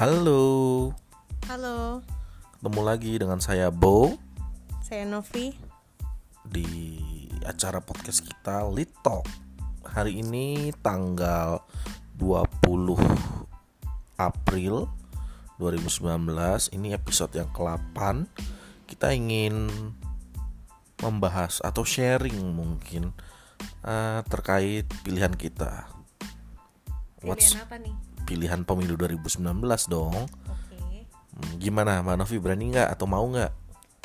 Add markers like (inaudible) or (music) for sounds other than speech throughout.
Halo, Halo, ketemu lagi dengan saya Bo saya Novi. di acara podcast kita Lit Talk. Hari ini tanggal 20 April 2019. Ini episode yang ke-8. Kita ingin membahas atau sharing mungkin eh, terkait pilihan kita. What's Pilihan apa nih? Pilihan pemilu 2019 dong? Oke. Hmm, Gimana Mbak Novi berani nggak atau mau nggak?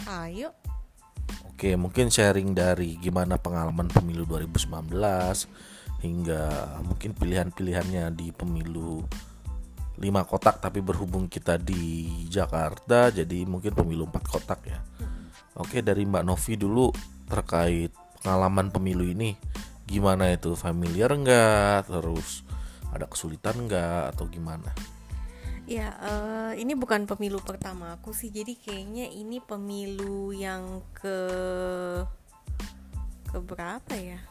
Ayo. Oke, mungkin sharing dari gimana pengalaman pemilu 2019 hingga mungkin pilihan-pilihannya di pemilu lima kotak tapi berhubung kita di Jakarta jadi mungkin pemilu empat kotak ya. Oke, dari Mbak Novi dulu terkait pengalaman pemilu ini gimana itu familiar nggak terus ada kesulitan nggak atau gimana? Ya, eh, ini bukan pemilu pertama aku sih. Jadi kayaknya ini pemilu yang ke ke berapa ya?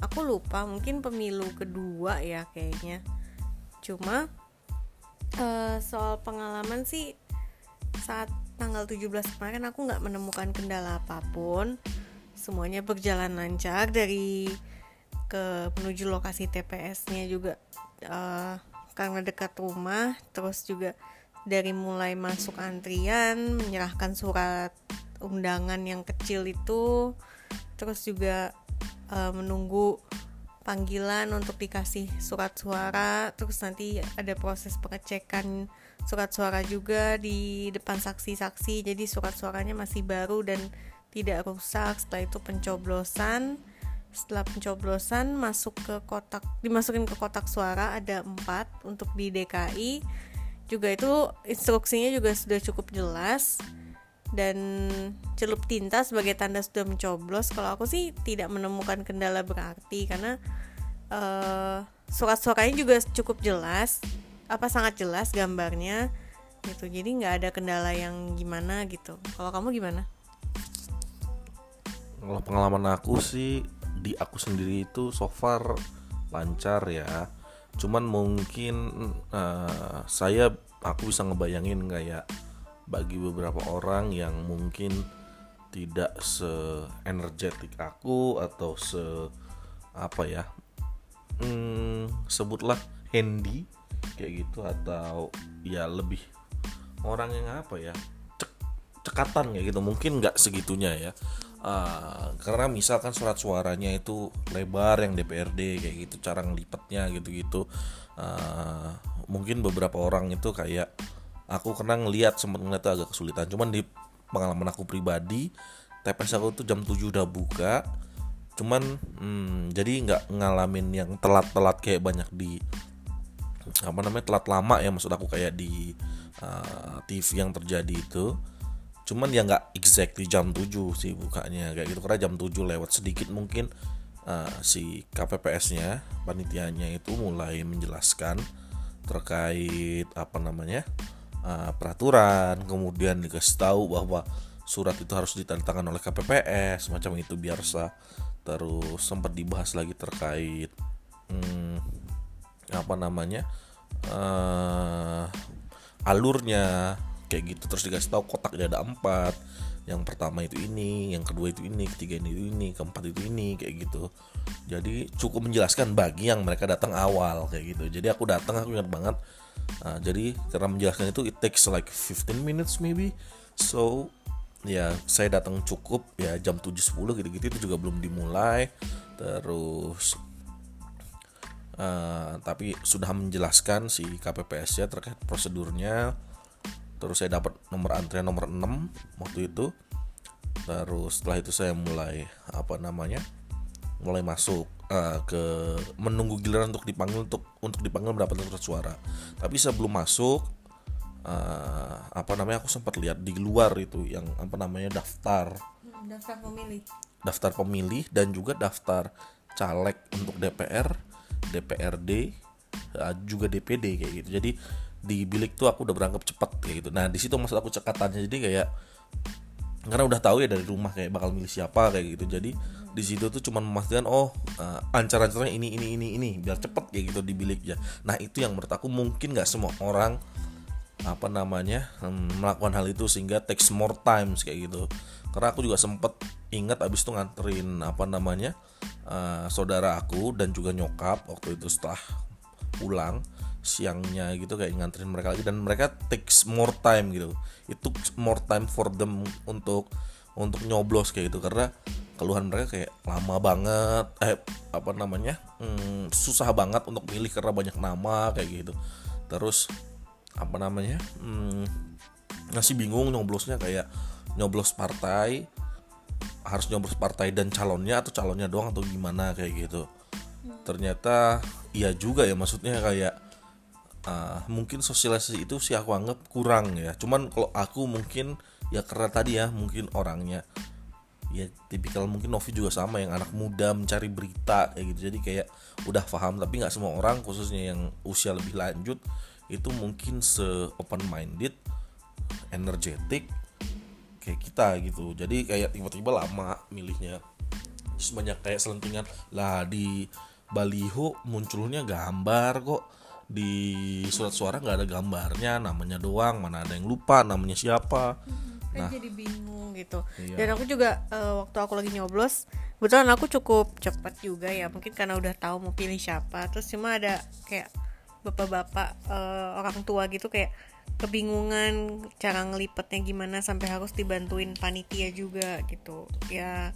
Aku lupa. Mungkin pemilu kedua ya kayaknya. Cuma eh, soal pengalaman sih saat tanggal 17 kemarin aku nggak menemukan kendala apa pun. Semuanya berjalan lancar dari ke menuju lokasi TPS-nya juga eh, karena dekat rumah terus juga dari mulai masuk antrian menyerahkan surat undangan yang kecil itu terus juga eh, menunggu panggilan untuk dikasih surat suara terus nanti ada proses pengecekan surat suara juga di depan saksi-saksi. Jadi surat suaranya masih baru dan tidak rusak setelah itu pencoblosan setelah pencoblosan masuk ke kotak dimasukin ke kotak suara ada empat untuk di DKI juga itu instruksinya juga sudah cukup jelas dan celup tinta sebagai tanda sudah mencoblos. Kalau aku sih tidak menemukan kendala berarti karena eh, surat suaranya juga cukup jelas. Apa sangat jelas gambarnya gitu. Jadi nggak ada kendala yang gimana gitu. Kalau kamu gimana? Kalau pengalaman aku sih di aku sendiri itu so far lancar ya. Cuman mungkin eh, saya aku bisa ngebayangin kayak bagi beberapa orang yang mungkin tidak se-energetik aku atau se apa ya hmm, sebutlah handy kayak gitu atau ya lebih orang yang apa ya cek- cekatan kayak gitu mungkin nggak segitunya ya Ah, karena misalkan surat suaranya itu lebar yang DPRD kayak gitu cara ngelipetnya gitu-gitu. Ah, mungkin beberapa orang itu kayak aku kena ngeliat sempat ngeliat tuh agak kesulitan. Cuman di pengalaman aku pribadi TPS aku tuh jam 7 udah buka. Cuman hmm, jadi nggak ngalamin yang telat-telat kayak banyak di apa namanya telat lama ya maksud aku kayak di uh, TV yang terjadi itu cuman ya nggak exactly jam 7 sih bukanya kayak gitu. Karena jam 7 lewat sedikit mungkin uh, si KPPS-nya panitianya itu mulai menjelaskan terkait apa namanya uh, peraturan. Kemudian dikasih tahu bahwa surat itu harus ditandatangan oleh KPPS macam itu. Biar sah terus sempat dibahas lagi terkait hmm, apa namanya eh alurnya kayak gitu. Terus dikasih tahu kotaknya ada empat. Yang pertama itu ini yang kedua itu ini ketiga ini itu ini keempat itu ini kayak gitu. Jadi cukup menjelaskan bagi yang mereka datang awal kayak gitu. Jadi aku datang aku ingat banget. Nah, jadi karena menjelaskan itu it takes like 15 minutes maybe. So ya saya datang cukup ya jam 7.10 gitu-gitu. Itu juga belum dimulai. Terus eh, tapi sudah menjelaskan si KPPS ya terkait prosedurnya terus saya dapat nomor antrian nomor 6 waktu itu. Terus setelah itu saya mulai apa namanya mulai masuk eh, ke menunggu giliran untuk dipanggil untuk untuk dipanggil mendapatkan surat suara. Tapi sebelum masuk eh, apa namanya aku sempat lihat di luar itu yang apa namanya daftar. Daftar pemilih. Daftar pemilih dan juga daftar caleg untuk DPR, DPRD, eh, juga DPD kayak gitu. Jadi di bilik tuh aku udah berangkat cepet kayak gitu. Nah di situ maksud aku cekatannya jadi kayak karena udah tahu ya dari rumah kayak bakal milih siapa kayak gitu. Jadi di situ tuh cuma memastikan oh uh, ancar-ancarnya ini ini ini ini biar cepet kayak gitu di biliknya. Nah itu yang menurut aku mungkin nggak semua orang apa namanya hmm, melakukan hal itu sehingga takes more times kayak gitu karena aku juga sempet ingat abis itu nganterin apa namanya uh, saudara aku dan juga nyokap waktu itu setelah pulang siangnya gitu kayak nganterin mereka lagi dan mereka takes more time gitu. Itu more time for them untuk untuk nyoblos kayak gitu karena keluhan mereka kayak lama banget eh apa namanya hmm, susah banget untuk milih karena banyak nama kayak gitu. Terus apa namanya hmm, masih bingung nyoblosnya kayak nyoblos partai harus nyoblos partai dan calonnya atau calonnya doang atau gimana kayak gitu. Ternyata iya juga ya maksudnya kayak uh, mungkin sosialisasi itu sih aku anggap kurang ya. Cuman kalau aku mungkin ya karena tadi ya mungkin orangnya ya tipikal mungkin Novi juga sama yang anak muda mencari berita kayak gitu. Jadi kayak udah paham tapi nggak semua orang khususnya yang usia lebih lanjut itu mungkin se open minded energetik kayak kita gitu. Jadi kayak tiba-tiba lama milihnya. Terus banyak kayak selentingan lah di baliho munculnya gambar kok di surat suara nggak ada gambarnya namanya doang mana ada yang lupa namanya siapa. Kan nah, jadi bingung gitu. Iya. dan aku juga uh, waktu aku lagi nyoblos kebetulan aku cukup cepat juga ya mungkin karena udah tahu mau pilih siapa. Terus cuma ada kayak bapak-bapak uh, orang tua gitu kayak kebingungan cara ngelipetnya gimana sampai harus dibantuin panitia juga gitu. Ya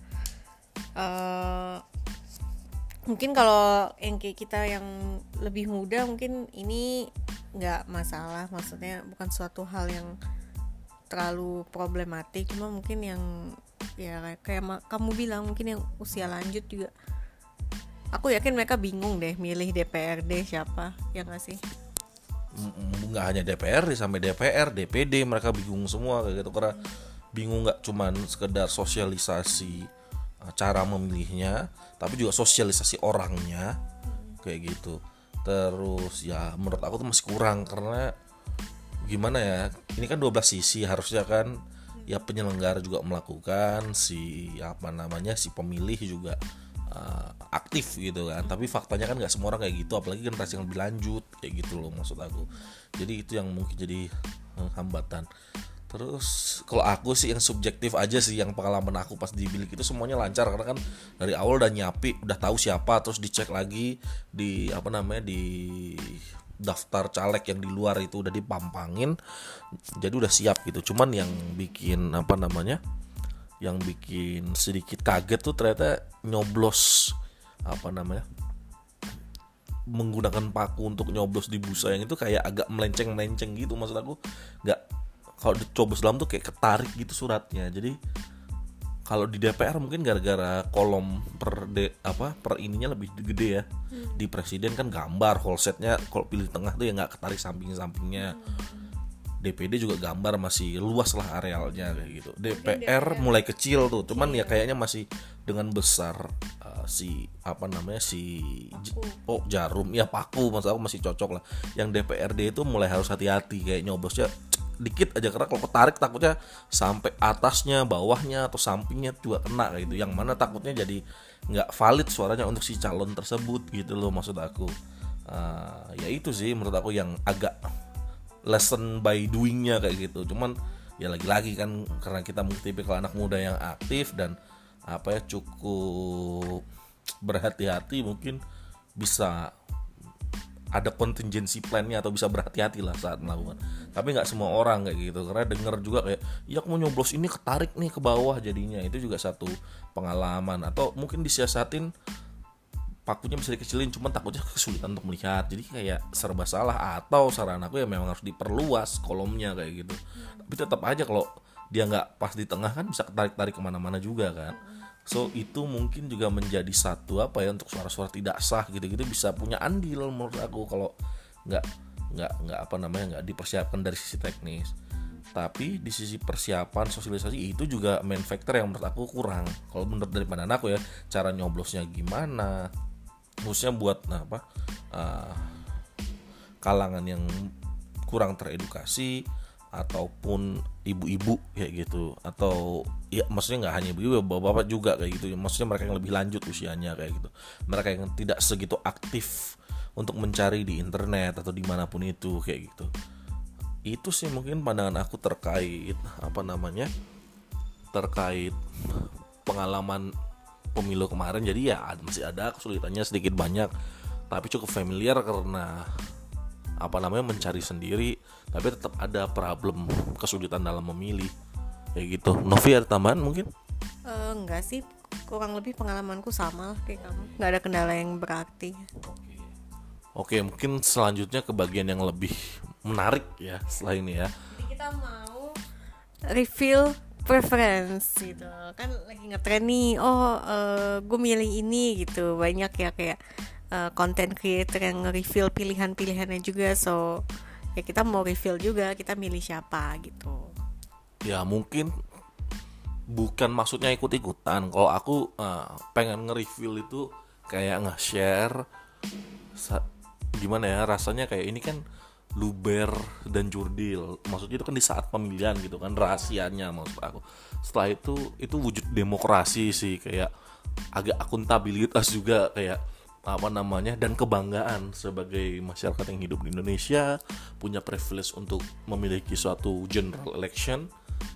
uh, mungkin kalau yang kayak kita yang lebih muda mungkin ini nggak masalah. Maksudnya bukan suatu hal yang terlalu problematik. Cuma mungkin yang ya kayak, kamu bilang mungkin yang usia lanjut juga. Aku yakin mereka bingung deh milih DPRD siapa ya nggak nggak hanya DPRD sampai DPR DPD mereka bingung semua kayak gitu. Karena bingung nggak cuman sekedar sosialisasi cara memilihnya tapi juga sosialisasi orangnya kayak gitu. Terus ya menurut aku tuh masih kurang karena gimana ya ini kan 12 sisi harusnya kan ya penyelenggara juga melakukan si apa namanya si pemilih juga uh, aktif gitu kan. Tapi faktanya kan nggak semua orang kayak gitu apalagi generasi yang lebih lanjut kayak gitu loh maksud aku. Jadi itu yang mungkin jadi uh, hambatan terus kalau aku sih yang subjektif aja sih yang pengalaman aku pas di bilik itu semuanya lancar. Karena kan dari awal udah nyapi udah tahu siapa terus dicek lagi di apa namanya di daftar caleg yang di luar itu udah dipampangin jadi udah siap gitu. Cuman yang bikin apa namanya yang bikin sedikit kaget tuh ternyata nyoblos apa namanya menggunakan paku untuk nyoblos di busa yang itu kayak agak melenceng melenceng gitu maksud aku. Nggak kalau dicoblos dalam tuh kayak ketarik gitu suratnya jadi kalau di DPR mungkin gara-gara kolom per de, apa per ininya lebih gede ya hmm. di presiden kan gambar whole setnya kalau pilih tengah tuh ya nggak ketarik samping-sampingnya hmm. DPD juga gambar masih luas lah arealnya kayak gitu DPR, DPR mulai kecil tuh cuman ya iya. kayaknya masih dengan besar uh, si apa namanya si paku. oh jarum ya paku maksud aku masih cocok lah yang DPRD itu mulai harus hati-hati kayak nyoblosnya dikit aja karena kalau ketarik takutnya sampai atasnya bawahnya atau sampingnya juga kena gitu. Yang mana takutnya jadi nggak valid suaranya untuk si calon tersebut gitu loh maksud aku. Uh, ya itu sih menurut aku yang agak lesson by doingnya kayak gitu. Cuman ya lagi-lagi kan karena kita mungkin tipikal anak muda yang aktif dan apa ya cukup berhati-hati mungkin bisa ada contingency plannya atau bisa berhati-hati lah saat melakukan. Tapi nggak semua orang kayak gitu karena denger juga kayak ya mau nyoblos ini ketarik nih ke bawah jadinya. Itu juga satu pengalaman. Atau mungkin disiasatin pakunya bisa dikecilin cuman takutnya kesulitan untuk melihat. Jadi kayak serba salah atau saran aku ya memang harus diperluas kolomnya kayak gitu. Tapi tetap aja kalau dia nggak pas di tengah kan bisa ketarik-tarik ke mana-mana juga kan so itu mungkin juga menjadi satu apa ya untuk suara-suara tidak sah gitu-gitu bisa punya andil menurut aku kalau nggak nggak nggak apa namanya nggak dipersiapkan dari sisi teknis. Tapi di sisi persiapan sosialisasi itu juga main factor yang menurut aku kurang. Kalau menurut dari pandangan aku ya cara nyoblosnya gimana khususnya buat nah apa uh, kalangan yang kurang teredukasi ataupun ibu-ibu kayak gitu. Atau ya maksudnya nggak hanya ibu-ibu bapak-bapak juga kayak gitu. Maksudnya mereka yang lebih lanjut usianya kayak gitu. Mereka yang tidak segitu aktif untuk mencari di internet atau di mana pun itu kayak gitu. Itu sih mungkin pandangan aku terkait apa namanya terkait pengalaman pemilu kemarin. Jadi ya masih ada kesulitannya sedikit banyak. Tapi cukup familiar karena apa namanya mencari sendiri tapi tetap ada problem kesulitan dalam memilih. Kayak gitu. Novi ada tambahan mungkin? Eh, enggak sih. Kurang lebih pengalamanku sama lah kayak kamu. Nggak ada kendala yang berarti. Oke, mungkin selanjutnya ke bagian yang lebih menarik ya setelah ini ya. Jadi kita mau reveal preference gitu. Kan lagi ngetren nih oh gue milih ini gitu. Banyak ya kayak eh, content creator yang reveal pilihan-pilihannya juga. So ya kita mau reveal juga kita milih siapa gitu. Ya mungkin bukan maksudnya ikut-ikutan. Kalau aku eh, pengen nge-reveal itu kayak nge-share gimana ya rasanya kayak ini kan luber dan jurdil. Maksudnya itu kan di saat pemilihan gitu kan rahasianya maksud aku. Setelah itu itu wujud demokrasi sih kayak agak akuntabilitas juga kayak apa namanya dan kebanggaan sebagai masyarakat yang hidup di Indonesia punya privilege untuk memiliki suatu general election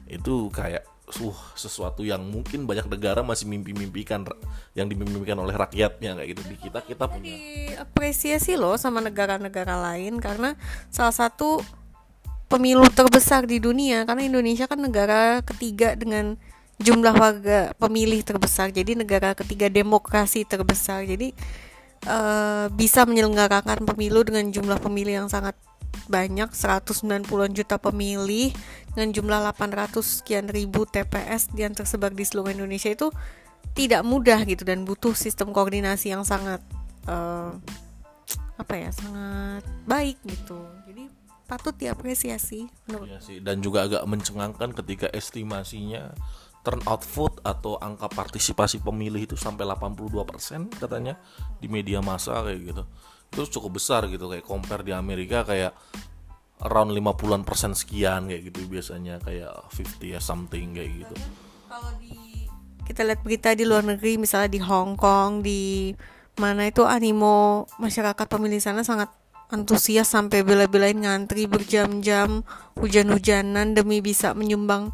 itu kayak uh, sesuatu yang mungkin banyak negara masih mimpi-mimpikan yang dimimpikan oleh rakyatnya kayak gitu. Di kita kita punya. diapresiasi loh sama negara-negara lain karena salah satu pemilu terbesar di dunia karena Indonesia kan negara ketiga dengan jumlah warga pemilih terbesar jadi negara ketiga demokrasi terbesar. Jadi eh, bisa menyelenggarakan pemilu dengan jumlah pemilih yang sangat banyak 190-an juta pemilih dengan jumlah 800 sekian ribu TPS yang tersebar di seluruh Indonesia itu tidak mudah gitu dan butuh sistem koordinasi yang sangat eh, apa ya sangat baik gitu. Jadi patut diapresiasi menurut Iya dan juga agak mencengangkan ketika estimasinya turnout vote atau angka partisipasi pemilih itu sampai 82% katanya di media massa kayak gitu. Itu cukup besar gitu kayak compare di Amerika kayak around 50-an persen sekian kayak gitu biasanya kayak 50 ya something kayak gitu. kalau di kita lihat berita di luar negeri misalnya di Hong Kong di mana itu animo masyarakat pemilih sana sangat antusias sampai bela-belain ngantri berjam-jam hujan-hujanan demi bisa menyumbang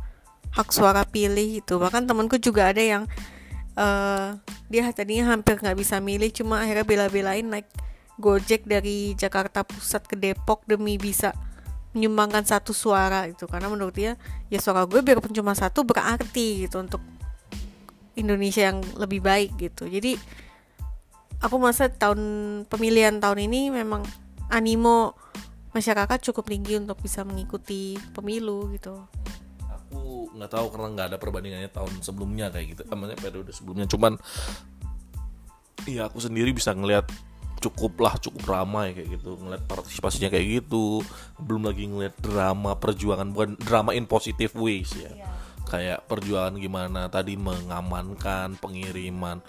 hak suara pilih itu bahkan temanku juga ada yang eh dia tadinya hampir nggak bisa milih cuma akhirnya bela-belain naik gojek dari Jakarta Pusat ke Depok demi bisa menyumbangkan satu suara itu karena menurut dia ya suara gue biarpun cuma satu berarti gitu untuk Indonesia yang lebih baik gitu. Jadi aku merasa tahun pemilihan tahun ini memang animo masyarakat cukup tinggi untuk bisa mengikuti pemilu gitu Aku nggak tahu karena nggak ada perbandingannya tahun sebelumnya kayak gitu. Namanya periode sebelumnya. Cuman Iya aku sendiri bisa ngelihat cukup lah cukup ramai kayak gitu ngeliat partisipasinya kayak gitu. Belum lagi ngeliat drama perjuangan bukan drama in positive ways ya. Kayak perjuangan gimana tadi mengamankan pengiriman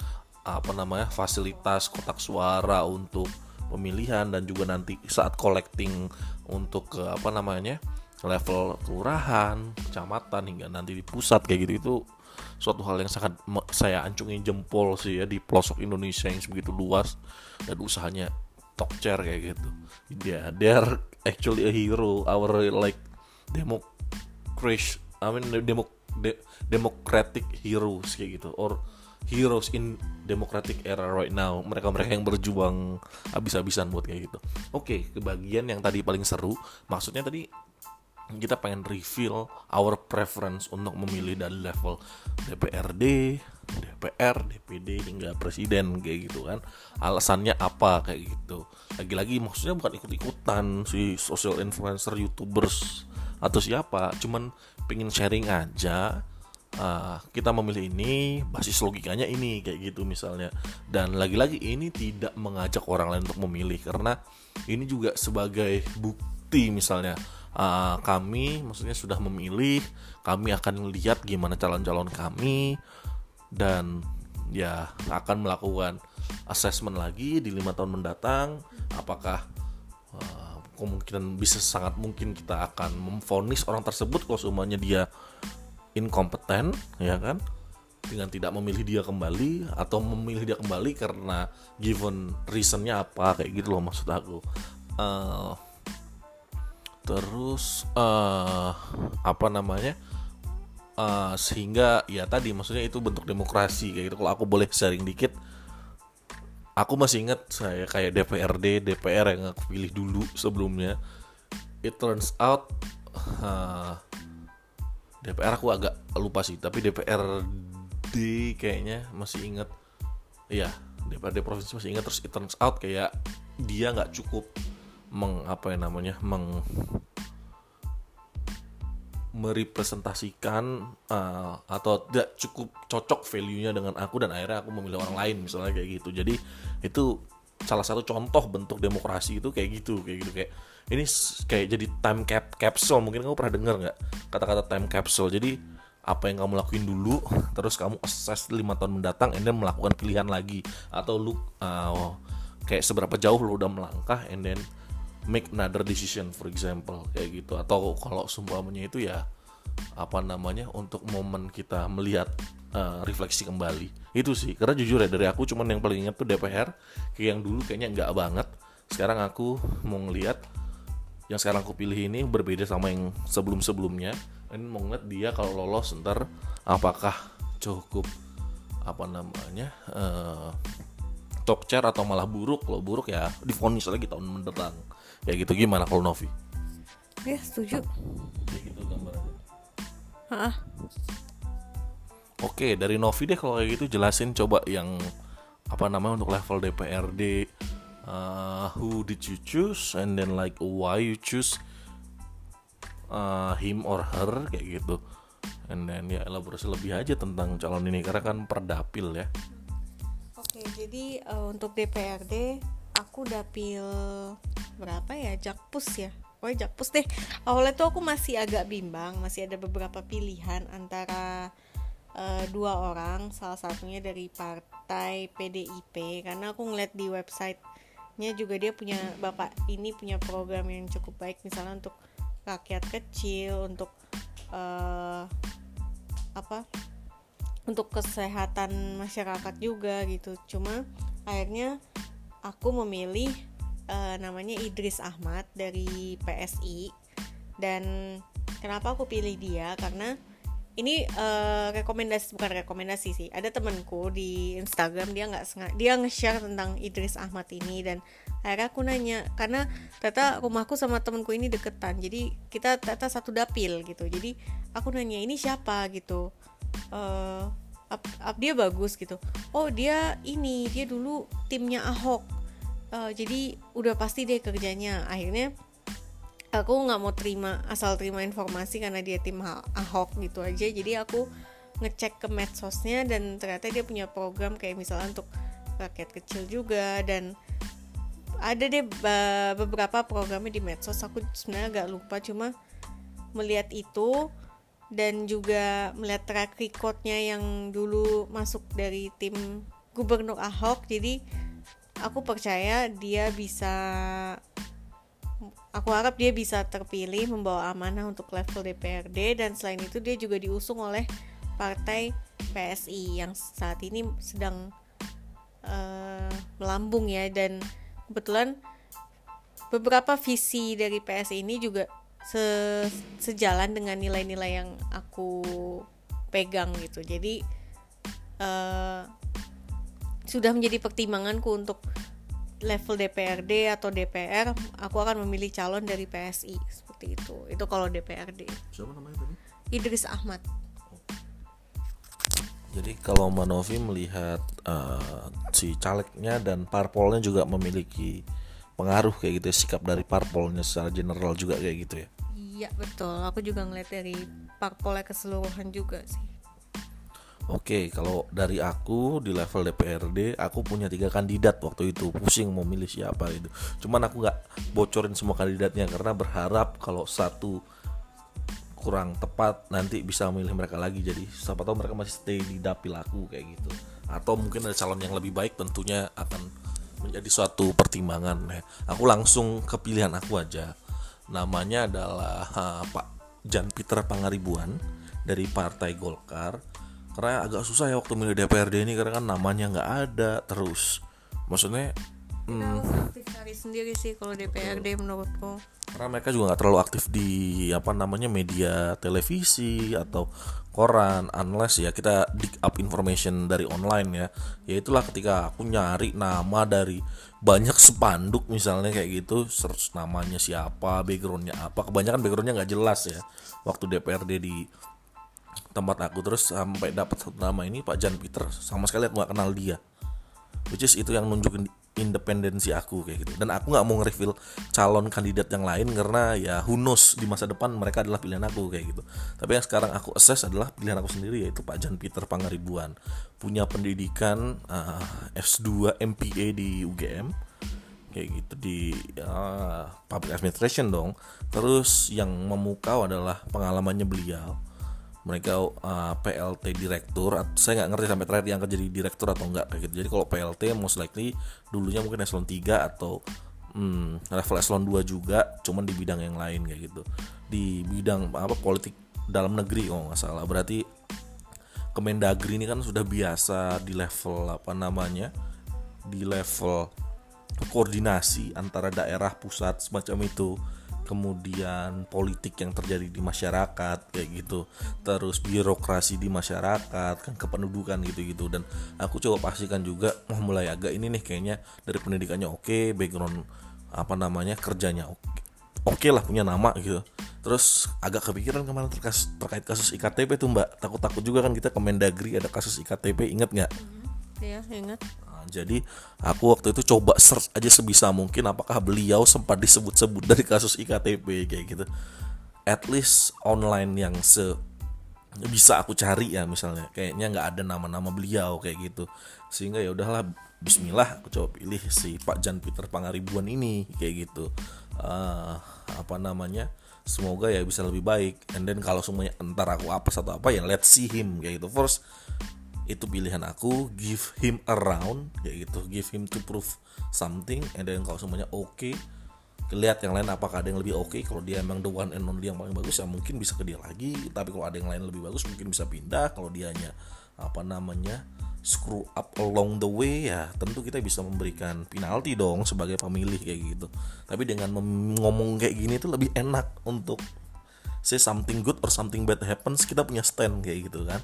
apa namanya fasilitas kotak suara untuk pemilihan dan juga nanti saat collecting untuk ke apa namanya level kelurahan kecamatan hingga nanti di pusat kayak gitu itu suatu hal yang sangat saya ancungin jempol sih ya di pelosok Indonesia yang sebegitu luas dan usahanya tokcer kayak gitu. Dia they are actually a hero our like democracy I mean demo, de- democratic heroes kayak gitu or heroes in democratic era right now. Mereka mereka yang berjuang habis-habisan buat kayak gitu. Oke ke bagian yang tadi paling seru maksudnya tadi kita pengen reveal our preference untuk memilih dari level DPRD, DPR, DPD hingga presiden kayak gitu kan. Alasannya apa kayak gitu. Lagi-lagi maksudnya bukan ikut-ikutan si social influencer, YouTubers atau siapa, cuman pengen sharing aja ah, kita memilih ini basis logikanya ini kayak gitu misalnya dan lagi-lagi ini tidak mengajak orang lain untuk memilih karena ini juga sebagai bukti misalnya ah, kami maksudnya sudah memilih kami akan lihat gimana calon-calon kami dan ya akan melakukan assessment lagi di lima tahun mendatang apakah uh, kemungkinan bisa sangat mungkin kita akan memvonis orang tersebut kalau semuanya dia inkompeten ya kan? Dengan tidak memilih dia kembali atau memilih dia kembali karena given reasonnya apa kayak gitu loh maksud aku. Eh, terus eh apa namanya? Eh, sehingga ya tadi maksudnya itu bentuk demokrasi kayak gitu. Kalau aku boleh sharing dikit aku masih ingat saya kayak DPRD DPR yang aku pilih dulu sebelumnya. It turns out eh, DPR aku agak lupa sih. Tapi DPRD kayaknya masih ingat. Iya DPRD provinsi masih ingat. Terus it turns out kayak dia nggak cukup meng apa ya namanya meng merepresentasikan uh, atau tidak cukup cocok value-nya dengan aku dan akhirnya aku memilih orang lain misalnya kayak gitu. Jadi itu salah satu contoh bentuk demokrasi itu kayak gitu kayak gitu. Kayak ini kayak jadi time cap capsule. Mungkin kamu pernah dengar nggak kata-kata time capsule? Jadi apa yang kamu lakuin dulu terus kamu assess lima tahun mendatang and then melakukan pilihan lagi. Atau lu uh, kayak seberapa jauh lu udah melangkah and then make another decision for example kayak gitu. Atau kalau seumpamanya itu ya apa namanya untuk momen kita melihat uh, refleksi kembali. Itu sih karena jujur ya dari aku cuman yang paling ingat tuh DPR kayak yang dulu kayaknya nggak banget. Sekarang aku mau ngelihat yang sekarang aku pilih ini berbeda sama yang sebelum-sebelumnya. Ini mau ngeliat dia kalau lolos ntar apakah cukup apa namanya eh top chair atau malah buruk. Kalau buruk ya difonis lagi tahun mendatang kayak gitu gimana kalau Novi ya setuju kayak gitu gambarannya Hah? Oke, dari Novi deh kalau kayak gitu jelasin coba yang apa namanya untuk level DPRD uh, who did you choose and then like why you choose uh, him or her kayak gitu. And then ya elaborasi lebih aja tentang calon ini karena kan perdapil ya. Oke, jadi eh, untuk DPRD aku dapil berapa ya? Jakpus ya. Oh, Jakpus deh. Awalnya tuh aku masih agak bimbang, masih ada beberapa pilihan antara eh, dua orang, salah satunya dari partai PDIP karena aku ngeliat di websitenya juga dia punya bapak ini punya program yang cukup baik misalnya untuk rakyat kecil, untuk eh, apa untuk kesehatan masyarakat juga gitu cuma akhirnya aku memilih eh, namanya Idris Ahmad dari PSI dan kenapa aku pilih dia? Karena ini eh, rekomendasi bukan rekomendasi sih ada temanku di Instagram dia nggak dia nge-share tentang Idris Ahmad ini. Dan akhirnya aku nanya karena ternyata rumahku sama temanku ini deketan jadi kita ternyata satu dapil gitu. Jadi aku nanya ini siapa? gitu. Eh up, up dia bagus gitu. Oh dia ini dia dulu timnya Ahok. Eh, jadi udah pasti deh kerjanya. Akhirnya aku nggak mau terima asal terima informasi karena dia tim Ahok gitu aja. Jadi aku ngecek ke medsosnya dan ternyata dia punya program kayak misalnya untuk rakyat kecil juga dan ada deh beberapa programnya di medsos. Aku sebenarnya agak lupa cuma melihat itu dan juga melihat track recordnya yang dulu masuk dari tim gubernur Ahok. Jadi aku percaya dia bisa aku harap dia bisa terpilih membawa amanah untuk level DPRD dan selain itu dia juga diusung oleh partai PSI yang saat ini sedang eh, melambung ya. Dan kebetulan beberapa visi dari PSI ini juga se- sejalan dengan nilai-nilai yang aku pegang gitu. Jadi eh, sudah menjadi pertimbanganku untuk level DPRD atau DPR aku akan memilih calon dari PSI seperti itu. Itu kalau DPRD Siapa namanya tadi? Idris Ahmad. Jadi kalau Mbak Novi melihat eh, si calegnya dan parpolnya juga memiliki pengaruh kayak gitu ya, sikap dari parpolnya secara general juga kayak gitu ya. iya betul aku juga ngeliat dari parpolnya keseluruhan juga sih Oke, kalau dari aku di level DPRD, aku punya tiga kandidat waktu itu. Pusing mau milih siapa itu. Cuman aku nggak bocorin semua kandidatnya karena berharap kalau satu kurang tepat nanti bisa memilih mereka lagi. Jadi siapa tahu mereka masih stay di dapil aku kayak gitu. Atau mungkin ada calon yang lebih baik tentunya akan menjadi suatu pertimbangan. ya. Aku langsung ke pilihan aku aja. Namanya adalah ha, Pak Jan Peter Pangaribuan dari Partai Golkar karena agak susah ya waktu milih DPRD ini karena kan namanya nggak ada terus maksudnya harus aktif cari sendiri sih kalau DPRD menurutku karena mereka juga nggak terlalu aktif di apa namanya media televisi atau koran unless ya kita dig up information dari online ya. Ya itulah ketika aku nyari nama dari banyak spanduk misalnya kayak gitu search namanya siapa backgroundnya apa kebanyakan backgroundnya nggak jelas ya. Waktu DPRD di tempat aku terus sampai dapat nama ini Pak Jan Peter sama sekali aku nggak kenal dia. Which is itu yang nunjukin independensi aku kayak gitu. Dan aku nggak mau nge-reveal calon kandidat yang lain karena ya who knows di masa depan mereka adalah pilihan aku kayak gitu. Tapi yang sekarang aku assess adalah pilihan aku sendiri yaitu Pak Jan Peter Pangaribuan. Punya pendidikan uh, S2 MPA di UGM kayak gitu di uh, public administration dong. Terus yang memukau adalah pengalamannya beliau mereka uh, PLT direktur saya nggak ngerti sampai terakhir diangkat jadi direktur atau enggak kayak gitu. Jadi kalau PLT most likely dulunya mungkin eselon 3 atau hmm, level eselon 2 juga cuman di bidang yang lain kayak gitu. Di bidang apa politik dalam negeri oh nggak salah. Berarti Kemendagri ini kan sudah biasa di level apa namanya di level koordinasi antara daerah pusat semacam itu kemudian politik yang terjadi di masyarakat kayak gitu. Terus birokrasi di masyarakat kan kependudukan gitu-gitu. Dan aku coba pastikan juga oh, mulai agak ini nih kayaknya dari pendidikannya oke background apa namanya kerjanya oke oke lah punya nama gitu. Terus agak kepikiran kemarin terkait, terkait kasus iktp tuh mbak. Takut-takut juga kan kita ke Mendagri ada kasus iktp inget nggak? Iya ingat jadi aku waktu itu coba search aja sebisa mungkin apakah beliau sempat disebut-sebut dari kasus iktp kayak gitu. At least online yang se bisa aku cari ya misalnya. Kayaknya nggak ada nama-nama beliau kayak gitu. Sehingga ya udahlah Bismillah aku coba pilih si Pak Jan Peter Pangaribuan ini kayak gitu. Uh, apa namanya? Semoga ya bisa lebih baik. And then kalau semuanya entar aku apa atau apa ya let's see him kayak gitu. First itu pilihan aku give him around kayak gitu. Give him to prove something and then kalau semuanya oke okay, lihat yang lain apakah ada yang lebih oke. Okay. kalau dia emang the one and only yang paling bagus ya mungkin bisa ke dia lagi. Tapi kalau ada yang lain lebih bagus mungkin bisa pindah. Kalau dia hanya apa namanya screw up along the way ya tentu kita bisa memberikan penalti dong sebagai pemilih kayak gitu. Tapi dengan ngomong kayak gini itu lebih enak untuk say something good or something bad happens kita punya stand kayak gitu kan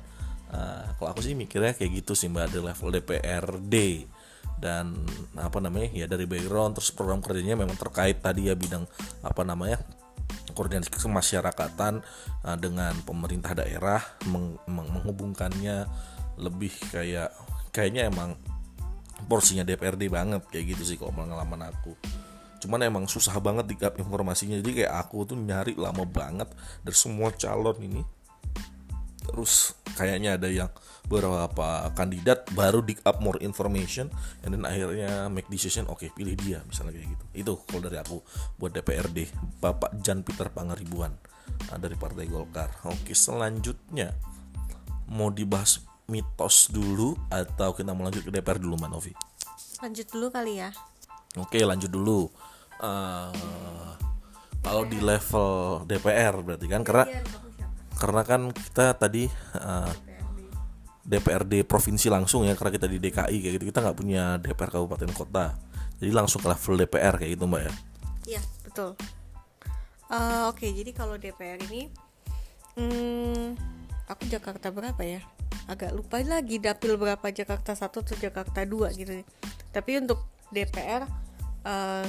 Uh, kalau aku sih mikirnya kayak gitu sih mbak di level DPRD dan apa namanya ya dari background terus program kerjanya memang terkait tadi ya bidang apa namanya koordinasi kemasyarakatan uh, dengan pemerintah daerah meng meng menghubungkannya lebih kayak kayaknya emang porsinya DPRD banget kayak gitu sih kalau pengalaman aku. Cuman emang susah banget dikap informasinya. Jadi kayak aku tuh nyari lama banget dari semua calon ini terus kayaknya ada yang beberapa kandidat baru dig up more information and then akhirnya make decision oke okay, pilih dia misalnya kayak gitu. Itu kalau dari aku buat DPRD Bapak Jan Peter Pangaribuan nah, dari Partai Golkar. Oke selanjutnya mau dibahas mitos dulu atau kita mau lanjut ke DPR dulu Mbak Novi? Lanjut dulu kali ya. Oke lanjut dulu. Uh, kalau di level DPR berarti kan karena karena kan kita tadi uh, eh, DPRD provinsi langsung ya karena kita di DKI kayak gitu kita nggak punya DPR kabupaten kota. Jadi langsung ke level DPR kayak gitu mbak ya? Iya betul. Uh, oke okay, jadi kalau DPR ini hmm, aku Jakarta berapa ya? Agak lupa lagi dapil berapa Jakarta satu atau Jakarta dua gitu. Tapi untuk DPR uh, eh,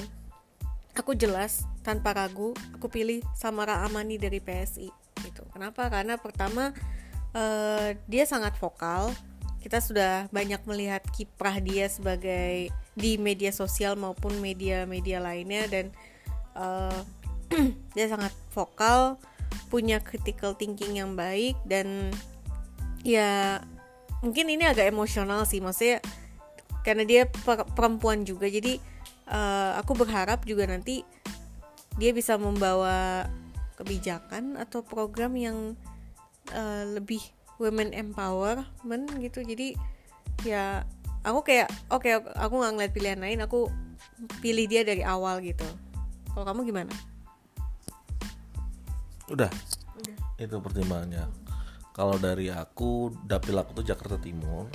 aku jelas tanpa ragu aku pilih Samara Amani dari PSI gitu. Kenapa? Karena pertama uh, dia sangat vokal. Kita sudah banyak melihat kiprah dia sebagai di media sosial maupun media-media lainnya dan uh, (clears throat) dia sangat vokal punya critical thinking yang baik dan ya mungkin ini agak emosional sih. Maksudnya karena dia perempuan juga. Jadi uh, aku berharap juga nanti dia bisa membawa kebijakan atau program yang uh, lebih women empowerment gitu. Jadi ya aku kayak oke okay, aku nggak ngeliat pilihan lain aku pilih dia dari awal gitu. Kalau kamu gimana? Udah, udah. itu pertimbangannya. Kalau dari aku dapil aku tuh Jakarta Timur.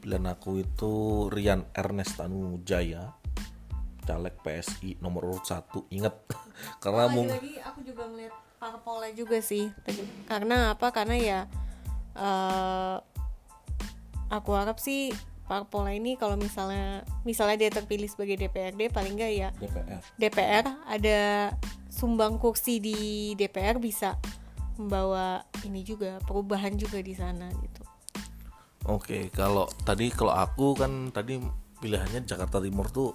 Pilihan aku itu Rian Ernest Tanu Jaya caleg PSI nomor urut satu inget (laughs) karena Oh, mung lagi aku juga ngeliat parpolnya juga sih. Karena apa? Karena ya eh aku harap sih parpolnya ini kalau misalnya misalnya dia terpilih sebagai DPRD paling enggak ya DPR DPR ada sumbang kursi di DPR bisa membawa ini juga perubahan juga di sana gitu. Oke, kalau tadi kalau aku kan tadi pilihannya Jakarta Timur tuh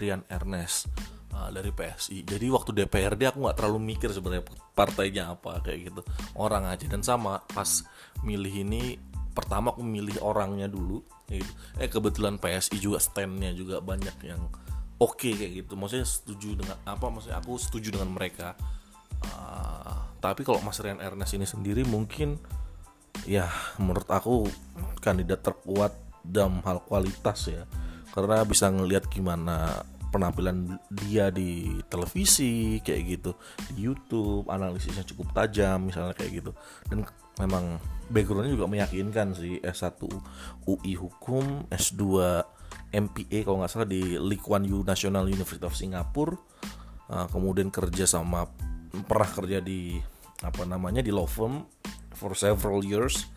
Rian Ernest uh, dari PSI. Jadi waktu DPRD aku nggak terlalu mikir sebenarnya partainya apa kayak gitu. Orang aja dan sama pas milih ini pertama aku milih orangnya dulu gitu. Eh kebetulan PSI juga standnya juga banyak yang oke kayak gitu. Maksudnya setuju dengan apa? Maksudnya aku setuju dengan mereka. Uh, tapi kalau Mas Rian Ernest ini sendiri mungkin ya menurut aku kandidat terkuat dalam hal kualitas ya karena bisa ngelihat gimana penampilan dia di televisi kayak gitu. Di YouTube analisisnya cukup tajam misalnya kayak gitu. Dan memang backgroundnya juga meyakinkan sih S1 UI Hukum S2 MPA kalau nggak salah di Lee Kuan Yew National University of Singapore. Uh, kemudian kerja sama pernah kerja di apa namanya di law firm for several years.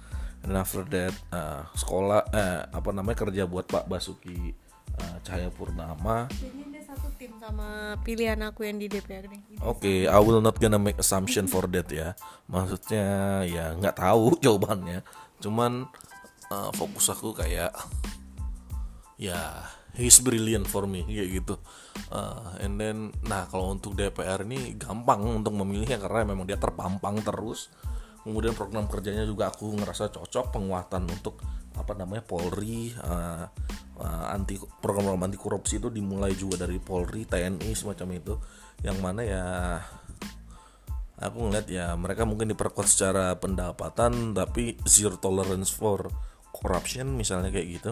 And after that uh, sekolah eh, apa namanya kerja buat Pak Basuki uh, Cahaya Purnama Kayaknya dia satu tim sama pilihan aku yang di DPRD Oke, I will not gonna make assumption for that ya. Maksudnya ya nggak tahu (laughs) jawabannya. Cuman uh, fokus aku kayak ya he's brilliant for me kayak gitu. Uh, and then, nah kalau untuk DPR ini gampang untuk memilihnya karena memang dia terpampang terus. Kemudian program kerjanya juga aku ngerasa cocok penguatan untuk apa namanya Polri uh, uh, anti program anti korupsi itu dimulai juga dari Polri TNI semacam itu. Yang mana ya aku ngeliat ya mereka mungkin diperkuat secara pendapatan tapi zero tolerance for corruption misalnya kayak gitu.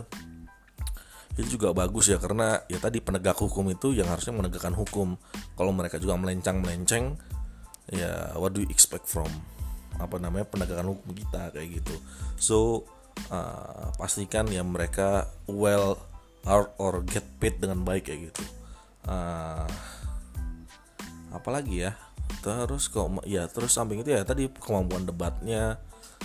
Itu juga bagus ya karena ya tadi penegak hukum itu yang harusnya menegakkan hukum. Kalau mereka juga melencang melenceng ya what do you expect from apa namanya penegakan hukum kita kayak gitu. So uh, pastikan ya mereka well or, or get paid dengan baik kayak gitu. Uh, apalagi ya terus kok ya terus samping itu ya tadi kemampuan debatnya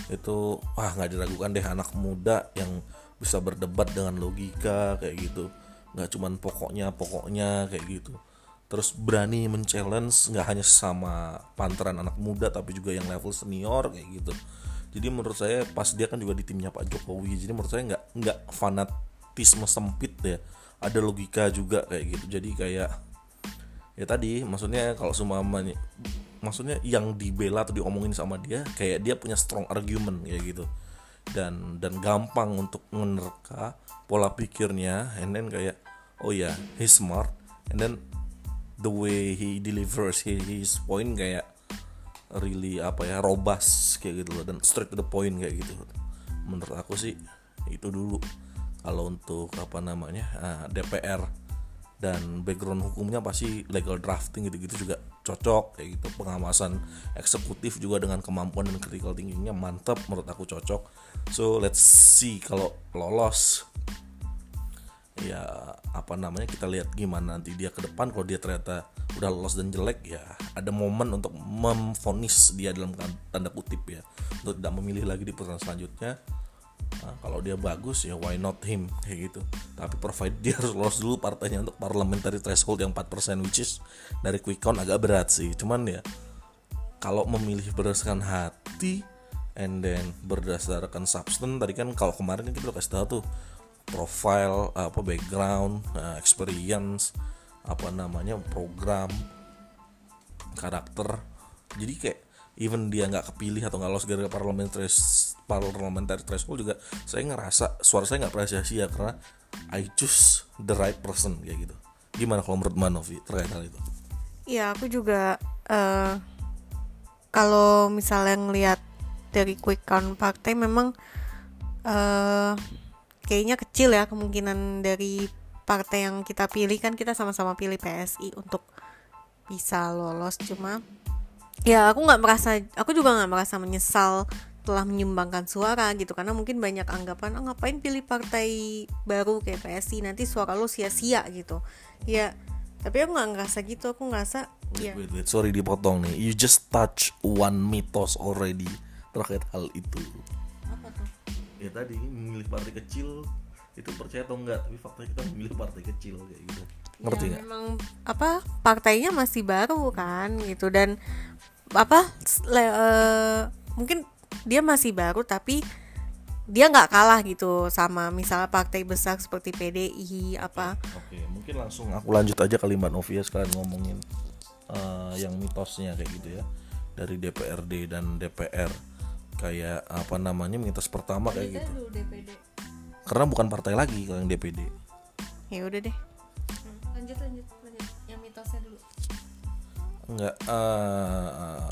itu wah nggak diragukan deh anak muda yang bisa berdebat dengan logika kayak gitu. Nggak cuman pokoknya pokoknya kayak gitu terus berani men-challenge nggak hanya sama pantaran anak muda tapi juga yang level senior kayak gitu. Jadi menurut saya pas dia kan juga di timnya Pak Jokowi jadi menurut saya nggak nggak fanatisme sempit ya. Ada logika juga kayak gitu. Jadi kayak ya tadi maksudnya kalau semua maksudnya yang dibela atau diomongin sama dia kayak dia punya strong argument kayak gitu. Dan dan gampang untuk menerka pola pikirnya and then kayak oh ya yeah, he's smart and then the way he delivers his, point kayak really apa ya robust kayak gitu loh dan straight to the point kayak gitu. Menurut aku sih itu dulu. Kalau untuk apa namanya uh, DPR dan background hukumnya pasti legal drafting gitu-gitu juga cocok kayak gitu. Pengawasan eksekutif juga dengan kemampuan dan critical thinkingnya mantap menurut aku cocok. So let's see kalau lolos ya apa namanya kita lihat gimana nanti dia ke depan kalau dia ternyata udah lolos dan jelek ya ada momen untuk memfonis dia dalam tanda kutip ya untuk tidak memilih lagi di putaran selanjutnya Nah, kalau dia bagus ya why not him kayak gitu. Tapi provide dia (laughs) harus lolos dulu partainya untuk parliamentary threshold yang 4% which is dari quick count agak berat sih. Cuman ya kalau memilih berdasarkan hati and then berdasarkan substance tadi kan kalau kemarin kan kita udah kasih tahu tuh profile apa background uh, experience apa namanya program karakter. Jadi kayak even dia nggak kepilih atau nggak lolos gara-gara parliamentary parliamentary threshold juga saya ngerasa suara saya nggak pernah sia-sia karena I choose the right person kayak gitu. Gimana kalau menurut Manovi terkait hal itu? Iya aku juga uh, kalau misalnya ngelihat dari quick count partai memang uh, kayaknya kecil ya kemungkinan dari partai yang kita pilih. Kan kita sama-sama pilih PSI untuk bisa lolos. Cuma ya aku nggak merasa aku juga nggak merasa menyesal telah menyumbangkan suara gitu. Karena mungkin banyak anggapan oh, ngapain pilih partai baru kayak PSI nanti suara lo sia-sia gitu. Ya tapi aku nggak ngerasa gitu. Aku ngerasa ya Wait, wait, sorry dipotong nih. You just touch one mythos already terkait hal itu. Ya tadi memilih partai kecil itu percaya atau enggak, tapi faktanya kita memilih partai kecil kayak gitu. Ngerti ya, nggak? memang apa partainya masih baru kan gitu dan apa le- eh, mungkin dia masih baru tapi dia nggak kalah gitu sama misalnya partai besar seperti PDI apa Oke, mungkin langsung aku lanjut aja kali Mbak Novia sekalian ngomongin eh, yang mitosnya kayak gitu ya dari DPRD dan DPR kayak apa namanya mitos pertama kayak gitu. DPD karena bukan partai lagi kalau yang DPD ya udah deh. Lanjut lanjut lanjut. Yang mitosnya dulu. Enggak eh,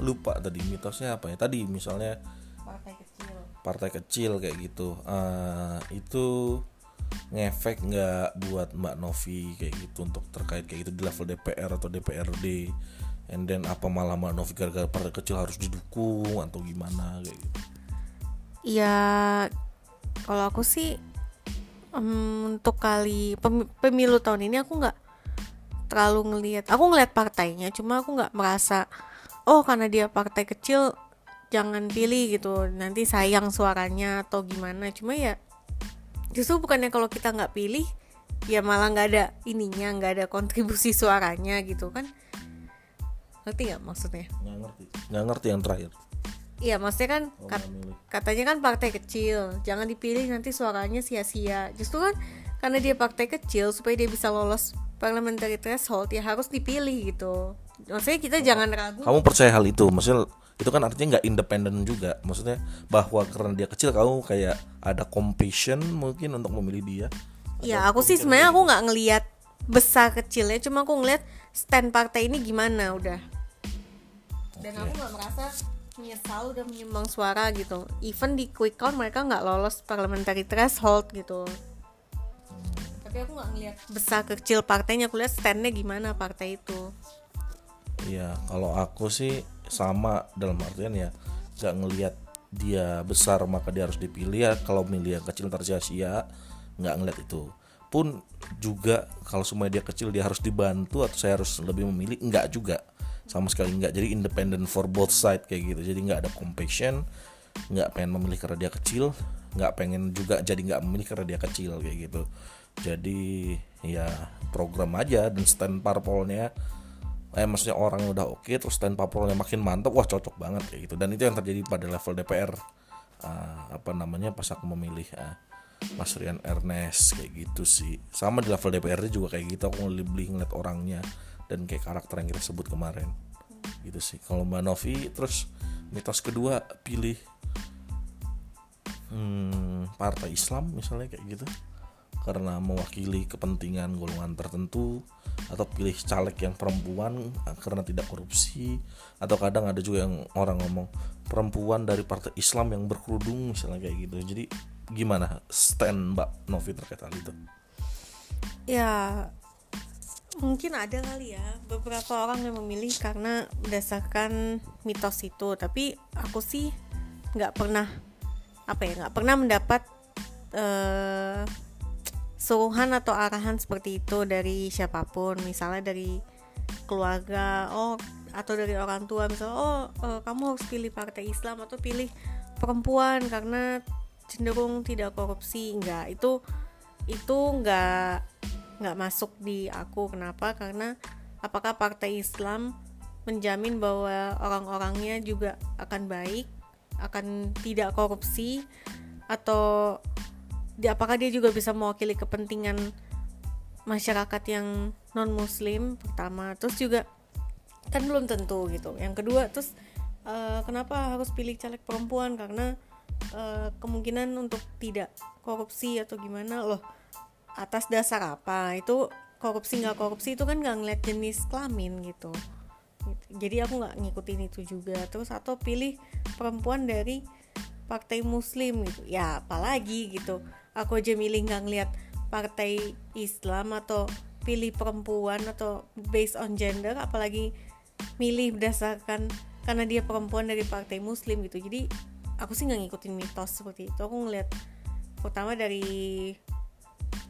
lupa tadi mitosnya apa ya. Tadi misalnya partai kecil. partai kecil kayak gitu. Eh, itu ngefek nggak buat Mbak Novi kayak gitu untuk terkait kayak gitu di level DPR atau DPRD and then apa malah Novi gara-gara partai kecil harus didukung atau gimana kayak gitu? Ya kalau aku sih em, untuk kali pem- pemilu tahun ini aku nggak terlalu ngelihat aku ngelihat partainya cuma aku nggak merasa oh karena dia partai kecil jangan pilih gitu nanti sayang suaranya atau gimana. Cuma ya justru bukannya kalau kita nggak pilih ya malah nggak ada ininya nggak ada kontribusi suaranya gitu kan ngerti nggak maksudnya? Nggak ngerti. Nggak ngerti yang terakhir. Iya maksudnya kan Oh, kat- katanya kan partai kecil. Jangan dipilih nanti suaranya sia-sia. Justru kan karena dia partai kecil supaya dia bisa lolos parliamentary threshold ya harus dipilih gitu. Maksudnya kita jangan ragu. kamu percaya hal itu. Maksudnya itu kan artinya nggak independen juga. Maksudnya bahwa karena dia kecil kamu kayak ada compassion mungkin untuk memilih dia? Ya aku sih sebenarnya aku nggak ngelihat besar kecilnya. Cuma aku ngelihat stand partai ini gimana udah dan aku nggak merasa menyesal udah menyumbang suara gitu. Even di quick count mereka nggak lolos parliamentary threshold gitu. Tapi aku nggak ngelihat besar kecil partainya. Aku lihat standnya gimana partai itu. Iya, kalau aku sih sama dalam artian ya nggak ngelihat dia besar maka dia harus dipilih ya. Kalau milih yang kecil ntar sia-sia nggak ngelihat itu. Pun juga kalau semua dia kecil dia harus dibantu atau saya harus lebih memilih? Nggak juga sama sekali nggak. Jadi independent for both side kayak gitu. Jadi nggak ada compassion nggak pengen memilih karena dia kecil nggak pengen juga jadi nggak memilih karena dia kecil kayak gitu. Jadi ya program aja dan stand parpolnya. Eh maksudnya orang udah oke terus stand parpolnya makin mantap wah cocok banget kayak gitu. Dan itu yang terjadi pada level DPR Ah, apa namanya pas aku memilih ah, Mas Rian Ernest kayak gitu sih. Sama di level DPRD juga kayak gitu aku lebih ngeliat orangnya dan kayak karakter yang kita sebut kemarin. Gitu sih. Kalau Mbak Novi terus mitos kedua pilih hmm, partai Islam misalnya kayak gitu. Karena mewakili kepentingan golongan tertentu atau pilih caleg yang perempuan eh, karena tidak korupsi atau kadang ada juga yang orang ngomong perempuan dari partai Islam yang berkerudung misalnya kayak gitu. Jadi gimana stand Mbak Novi terkait hal itu? Ya mungkin ada kali ya beberapa orang yang memilih karena berdasarkan mitos itu. Tapi aku sih nggak pernah apa ya nggak pernah mendapat eh, suruhan atau arahan seperti itu dari siapa pun. Misalnya dari keluarga oh atau dari orang tua. Misalnya oh eh, kamu harus pilih partai Islam atau pilih perempuan karena cenderung tidak korupsi. Enggak itu itu nggak nggak masuk di aku. Kenapa? Karena apakah partai Islam menjamin bahwa orang-orangnya juga akan baik akan tidak korupsi atau di apakah dia juga bisa mewakili kepentingan masyarakat yang non muslim pertama. Terus juga kan belum tentu gitu. Yang kedua terus eh, kenapa harus pilih caleg perempuan? Karena eh, kemungkinan untuk tidak korupsi atau gimana? Loh atas dasar apa? Itu korupsi nggak korupsi itu kan nggak ngeliat jenis kelamin gitu. Jadi aku nggak ngikutin itu juga. Terus atau pilih perempuan dari partai muslim gitu. Ya apalagi gitu. Aku aja milih nggak ngeliat partai Islam atau pilih perempuan atau based on gender apalagi milih berdasarkan karena dia perempuan dari partai muslim gitu. Jadi aku sih nggak ngikutin mitos seperti itu. Aku ngeliat pertama dari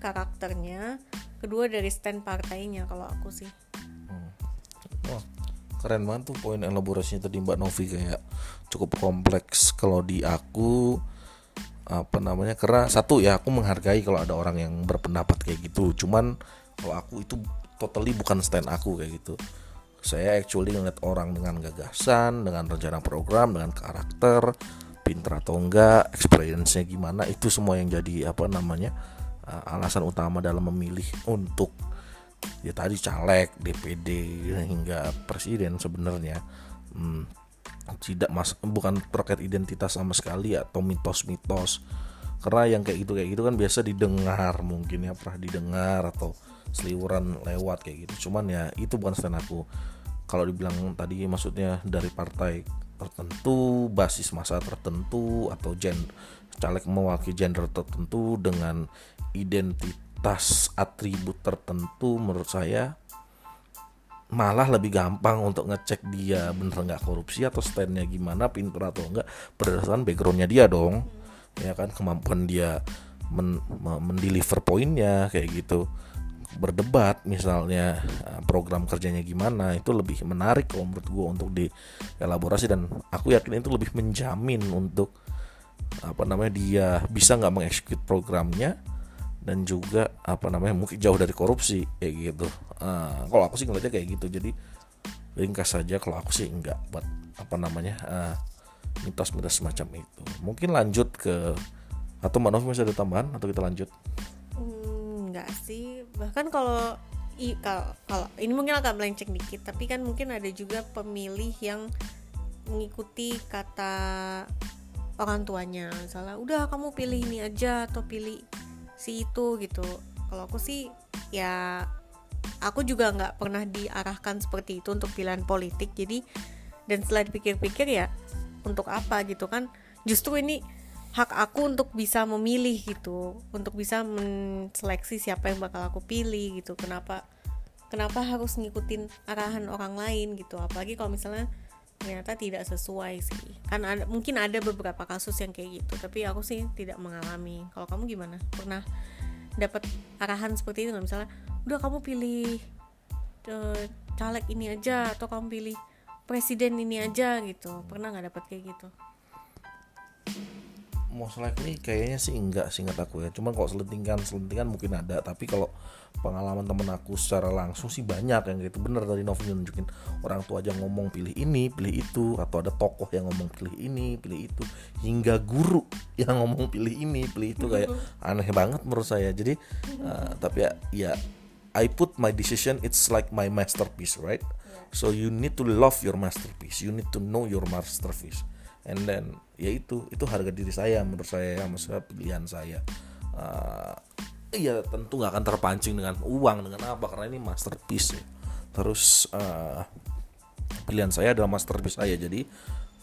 karakternya kedua dari stand partainya kalau aku sih. Wah, keren banget tuh poin elaborasinya tadi Mbak Novi kayak cukup kompleks. Kalau di aku apa namanya karena satu ya aku menghargai kalau ada orang yang berpendapat kayak gitu. Cuman kalau aku itu totally bukan stand aku kayak gitu. Saya actually ngeliat orang dengan gagasan dengan rencana program dengan karakter pinter atau enggak experience-nya gimana itu semua yang jadi apa namanya alasan utama dalam memilih untuk ya tadi caleg DPD hingga presiden sebenarnya hmm, tidak mas bukan terkait identitas sama sekali atau mitos-mitos. Karena yang kayak gitu kayak gitu kan biasa didengar mungkin ya pernah didengar atau seliwuran lewat kayak gitu. Cuman ya itu bukan stand aku. Kalau dibilang tadi maksudnya dari partai tertentu basis masa tertentu atau gen caleg mewakili gender tertentu dengan identitas atribut tertentu menurut saya malah lebih gampang untuk ngecek dia bener nggak korupsi atau standnya gimana pintar atau enggak berdasarkan backgroundnya dia dong. Ya kan kemampuan dia men, mendeliver poinnya kayak gitu. Berdebat misalnya eh, program kerjanya gimana itu lebih menarik kalau menurut gue untuk dielaborasi dan aku yakin itu lebih menjamin untuk apa namanya dia bisa nggak mengeksekut programnya dan juga apa namanya mungkin jauh dari korupsi kayak gitu. Uh, kalau aku sih ngeliatnya kayak gitu. Jadi ringkas saja kalau aku sih enggak buat apa namanya uh, mitos-mitos semacam itu. Mungkin lanjut ke atau Mbak Novi masih ada tambahan atau kita lanjut? Hmm, enggak sih. Bahkan kalau kalau kalau ini mungkin agak melenceng dikit tapi kan mungkin ada juga pemilih yang mengikuti kata orang tuanya. Misalnya udah kamu pilih ini aja atau pilih si itu gitu. Kalau aku sih ya aku juga nggak pernah diarahkan seperti itu untuk pilihan politik. Jadi dan setelah dipikir-pikir ya untuk apa gitu kan? Justru ini hak aku untuk bisa memilih gitu untuk bisa menseleksi siapa yang bakal aku pilih gitu. Kenapa kenapa harus ngikutin arahan orang lain gitu? Apalagi kalau misalnya ternyata tidak sesuai sih. Kan ada mungkin ada beberapa kasus yang kayak gitu tapi aku sih tidak mengalami. Kalau kamu gimana? Pernah dapat arahan seperti itu nggak? Misalnya udah kamu pilih uh, caleg ini aja atau kamu pilih presiden ini aja gitu. Pernah nggak dapat kayak gitu? Most likely kayaknya sih enggak singkat aku ya. Cuman kalau selentingan selentingan mungkin ada tapi kalau pengalaman temen aku secara langsung sih banyak yang gitu. Bener dari Novi nunjukin orang tua aja ngomong pilih ini pilih itu atau ada tokoh yang ngomong pilih ini pilih itu hingga guru (laughs) yang ngomong pilih ini pilih itu kayak (laughs) aneh banget menurut saya. Jadi uh, (laughs) tapi ya ya I put my decision it's like my masterpiece right? So you need to love your masterpiece. You need to know your masterpiece. And then ya itu itu harga diri saya menurut saya ya maksudnya pilihan saya. Uh, ya tentu nggak akan terpancing dengan uang dengan apa karena ini masterpiece terus uh, pilihan saya adalah masterpiece saya. Jadi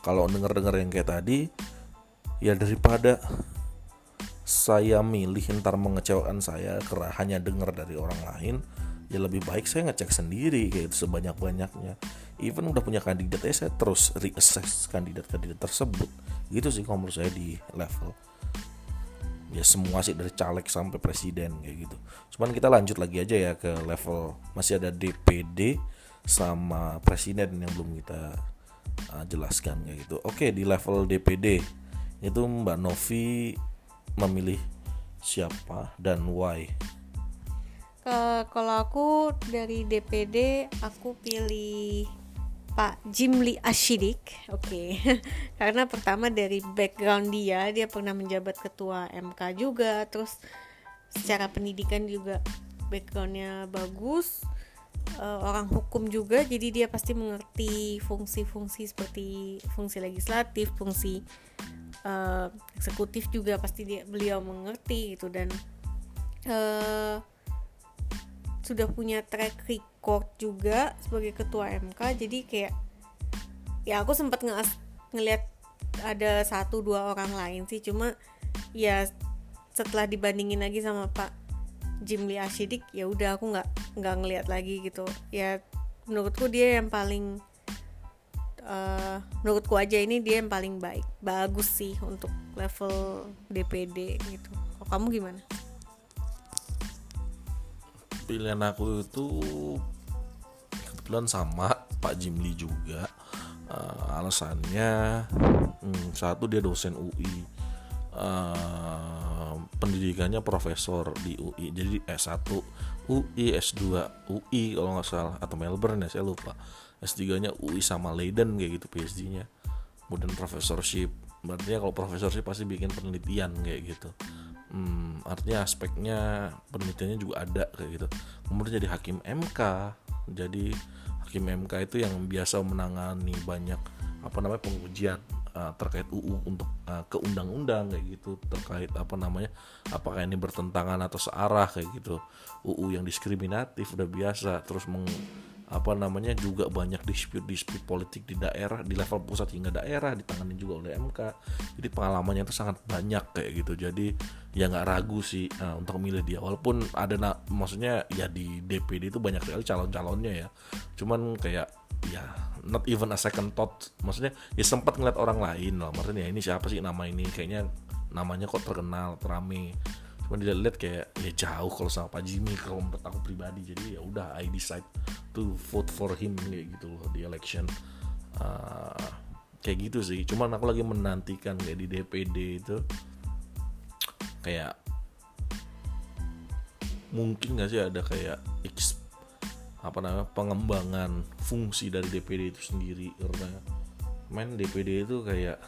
kalau denger-denger yang kayak tadi ya daripada saya milih ntar mengecewakan saya karena hanya dengar dari orang lain ya lebih baik saya ngecek sendiri kayak itu sebanyak banyaknya even udah punya kandidat ya saya terus reassess kandidat-kandidat tersebut. Gitu sih kalau menurut saya di level ya semua sih dari caleg sampai presiden kayak gitu. Cuman kita lanjut lagi aja ya ke level masih ada DPD sama presiden yang belum kita uh, jelaskan kayak gitu. Oke di level DPD itu Mbak Novi memilih siapa dan why? Uh, kalau aku dari DPD aku pilih Pak Jimli Ashidik, oke, okay. (laughs) karena pertama dari background dia, dia pernah menjabat ketua MK juga, terus secara pendidikan juga backgroundnya bagus, uh, orang hukum juga, jadi dia pasti mengerti fungsi-fungsi seperti fungsi legislatif, fungsi uh, eksekutif juga pasti dia beliau mengerti gitu dan uh, sudah punya track record juga sebagai ketua MK jadi kayak ya aku sempat nge ngeliat ada satu dua orang lain sih cuma ya setelah dibandingin lagi sama Pak Jimli Ashidik ya udah aku nggak nggak ngeliat lagi gitu ya menurutku dia yang paling uh, menurutku aja ini dia yang paling baik bagus sih untuk level DPD gitu. Kok kamu gimana? pilihan aku itu kebetulan sama Pak Jimli juga. Uh, alasannya hmm, satu dia dosen UI uh, pendidikannya profesor di UI jadi S1 UI S2 UI kalau nggak salah. Atau Melbourne ya saya lupa. S3 nya UI sama Leiden kayak gitu PhD nya kemudian professorship. Berarti kalau professorship pasti bikin penelitian kayak gitu. Hmm, artinya aspeknya penelitiannya juga ada kayak gitu. Kemudian jadi hakim MK jadi hakim MK itu yang biasa menangani banyak apa namanya pengujian uh, terkait UU untuk uh, ke undang-undang kayak gitu terkait apa namanya apakah ini bertentangan atau searah kayak gitu. UU yang diskriminatif udah biasa terus meng apa namanya juga banyak dispute-dispute politik di daerah di level pusat hingga daerah ditangani juga oleh MK jadi pengalamannya itu sangat banyak kayak gitu. Jadi ya nggak ragu sih uh, untuk milih dia. Walaupun ada na maksudnya ya di DPD itu banyak sekali calon-calonnya ya. Cuman kayak ya not even a second thought. Maksudnya ya sempat ngeliat orang lain lah. Maksudnya ya ini siapa sih nama ini? Kayaknya namanya kok terkenal terame. Cuma dilihat kayak ya jauh kalau sama Pak Jimmy kalau menurut aku pribadi. Jadi ya udah I decide to vote for him kayak gitu loh di election. Uh, kayak gitu sih. Cuman aku lagi menantikan kayak di DPD itu kayak mungkin gak sih ada kayak X, apa namanya pengembangan fungsi dari DPD itu sendiri. Karena main DPD itu kayak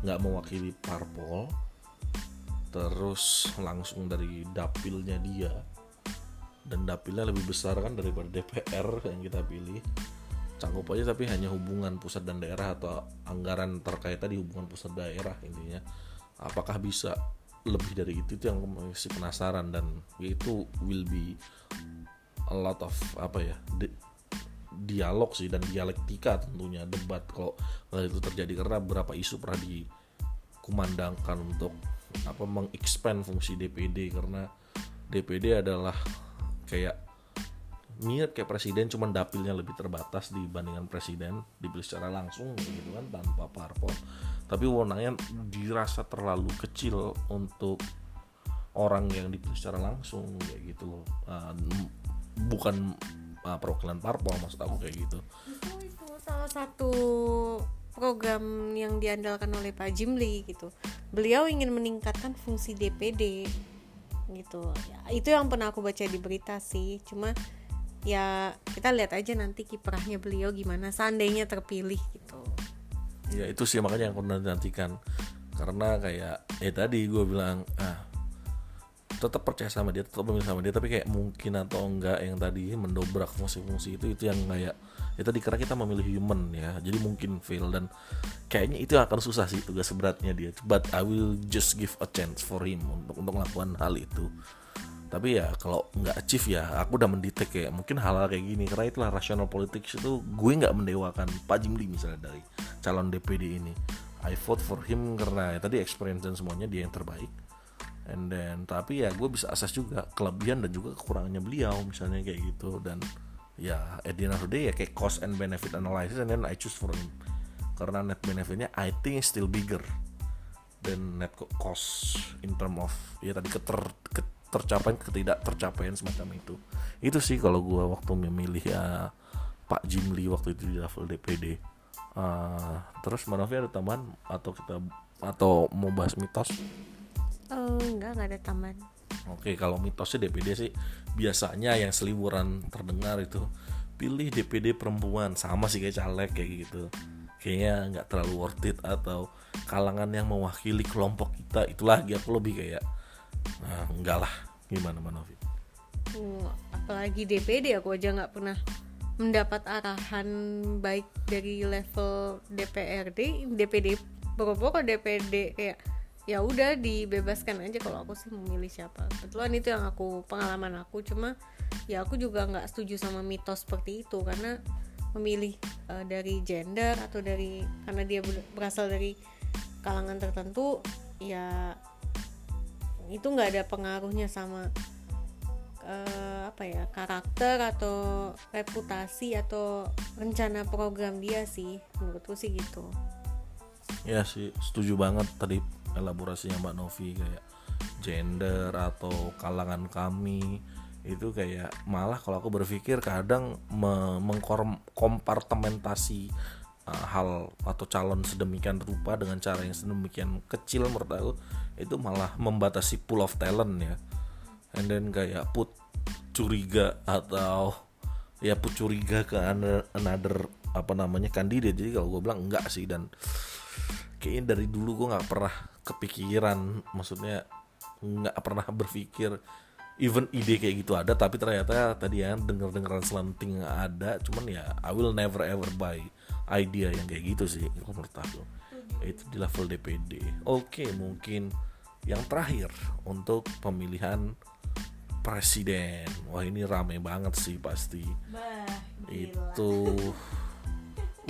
nggak mewakili parpol terus langsung dari dapilnya dia dan dapilnya lebih besar kan daripada DPR yang kita pilih. Cangkup aja tapi hanya hubungan pusat dan daerah atau anggaran terkait tadi hubungan pusat daerah intinya. Apakah bisa? Lebih dari itu itu yang masih penasaran. Dan itu will be a lot of apa ya di, dialog sih dan dialektika tentunya debat kalau itu terjadi. Karena beberapa isu pernah dikumandangkan untuk apa mengexpand fungsi DPD karena DPD adalah kayak mirip kayak presiden cuman dapilnya lebih terbatas dibandingkan presiden dipilih secara langsung gitu kan tanpa parpol. Tapi wewenangnya dirasa terlalu kecil untuk orang yang dipilih secara langsung kayak gitu loh. Uh, bukan uh, perwakilan parpol maksud aku kayak gitu. Itu itu salah satu program yang diandalkan oleh Pak Jimli gitu. Beliau ingin meningkatkan fungsi DPD gitu. Ya, itu yang pernah aku baca di berita sih. Cuma ya kita lihat aja nanti kiprahnya beliau gimana seandainya terpilih gitu. Ya itu sih makanya yang aku nantikan. Karena kayak eh tadi gue bilang ah tetap percaya sama dia tetap memilih sama dia tapi kayak mungkin atau enggak yang tadi mendobrak fungsi-fungsi itu itu yang kayak ya tadi karena kita memilih human ya jadi mungkin fail dan kayaknya itu akan susah sih tugas beratnya dia. But I will just give a chance for him untuk untuk melakukan hal itu. Tapi ya kalau nggak achieve ya aku udah mendetek kayak mungkin hal-hal kayak gini. Karena itulah rasional politik itu gue nggak mendewakan. Pak Jimli misalnya dari calon DPD ini. I vote for him karena ya, tadi experience dan semuanya dia yang terbaik. And then tapi ya gue bisa asas juga kelebihan dan juga kekurangannya beliau misalnya kayak gitu. Dan ya at the end of the day ya kayak cost and benefit analysis and then I choose for him. Karena net benefitnya I think still bigger than net cost in term of ya tadi keter, ketercapaian ketidak tercapaian semacam itu. Itu sih kalau gue waktu memilih ya Pak Jimli waktu itu di level DPD uh, terus Manovi ada tambahan? Atau kita atau mau bahas mitos? Oh enggak enggak ada tambahan Oke, kalau mitosnya DPD sih biasanya yang seliburan terdengar itu pilih DPD perempuan sama sih kayak caleg kayak gitu. Kayaknya nggak terlalu worth it atau kalangan yang mewakili kelompok kita itu lagi aku lebih kayak nah, enggak lah gimana Manovi? Uh, apalagi DPD aku aja nggak pernah mendapat arahan baik dari level DPRD, DPD, pokok-pokok DPD kayak ya udah dibebaskan aja kalau aku sih memilih siapa. Kebetulan itu yang aku pengalaman aku. Cuma ya aku juga nggak setuju sama mitos seperti itu. Karena memilih uh, dari gender atau dari karena dia berasal dari kalangan tertentu ya itu nggak ada pengaruhnya sama uh, apa ya karakter atau reputasi atau rencana program dia sih. Menurutku sih gitu. Ya sih setuju banget tadi elaborasinya Mbak Novi kayak gender atau kalangan kami itu kayak malah kalau aku berpikir kadang me- mengkompartementasi uh, hal atau calon sedemikian rupa dengan cara yang sedemikian kecil menurut aku itu malah membatasi pool of talent ya. And then kayak put curiga atau ya put curiga ke another, apa namanya kandidat jadi kalau gue bilang enggak sih dan kayaknya dari dulu gue nggak pernah kepikiran maksudnya nggak pernah berpikir. Even ide kayak gitu ada tapi ternyata tadi ya denger dengeran selenting ada cuman ya I will never ever buy idea yang kayak gitu sih kalau menurut aku. Itu di level DPD oke mungkin yang terakhir untuk pemilihan presiden. Wah ini rame banget sih pasti. Itu (laughs)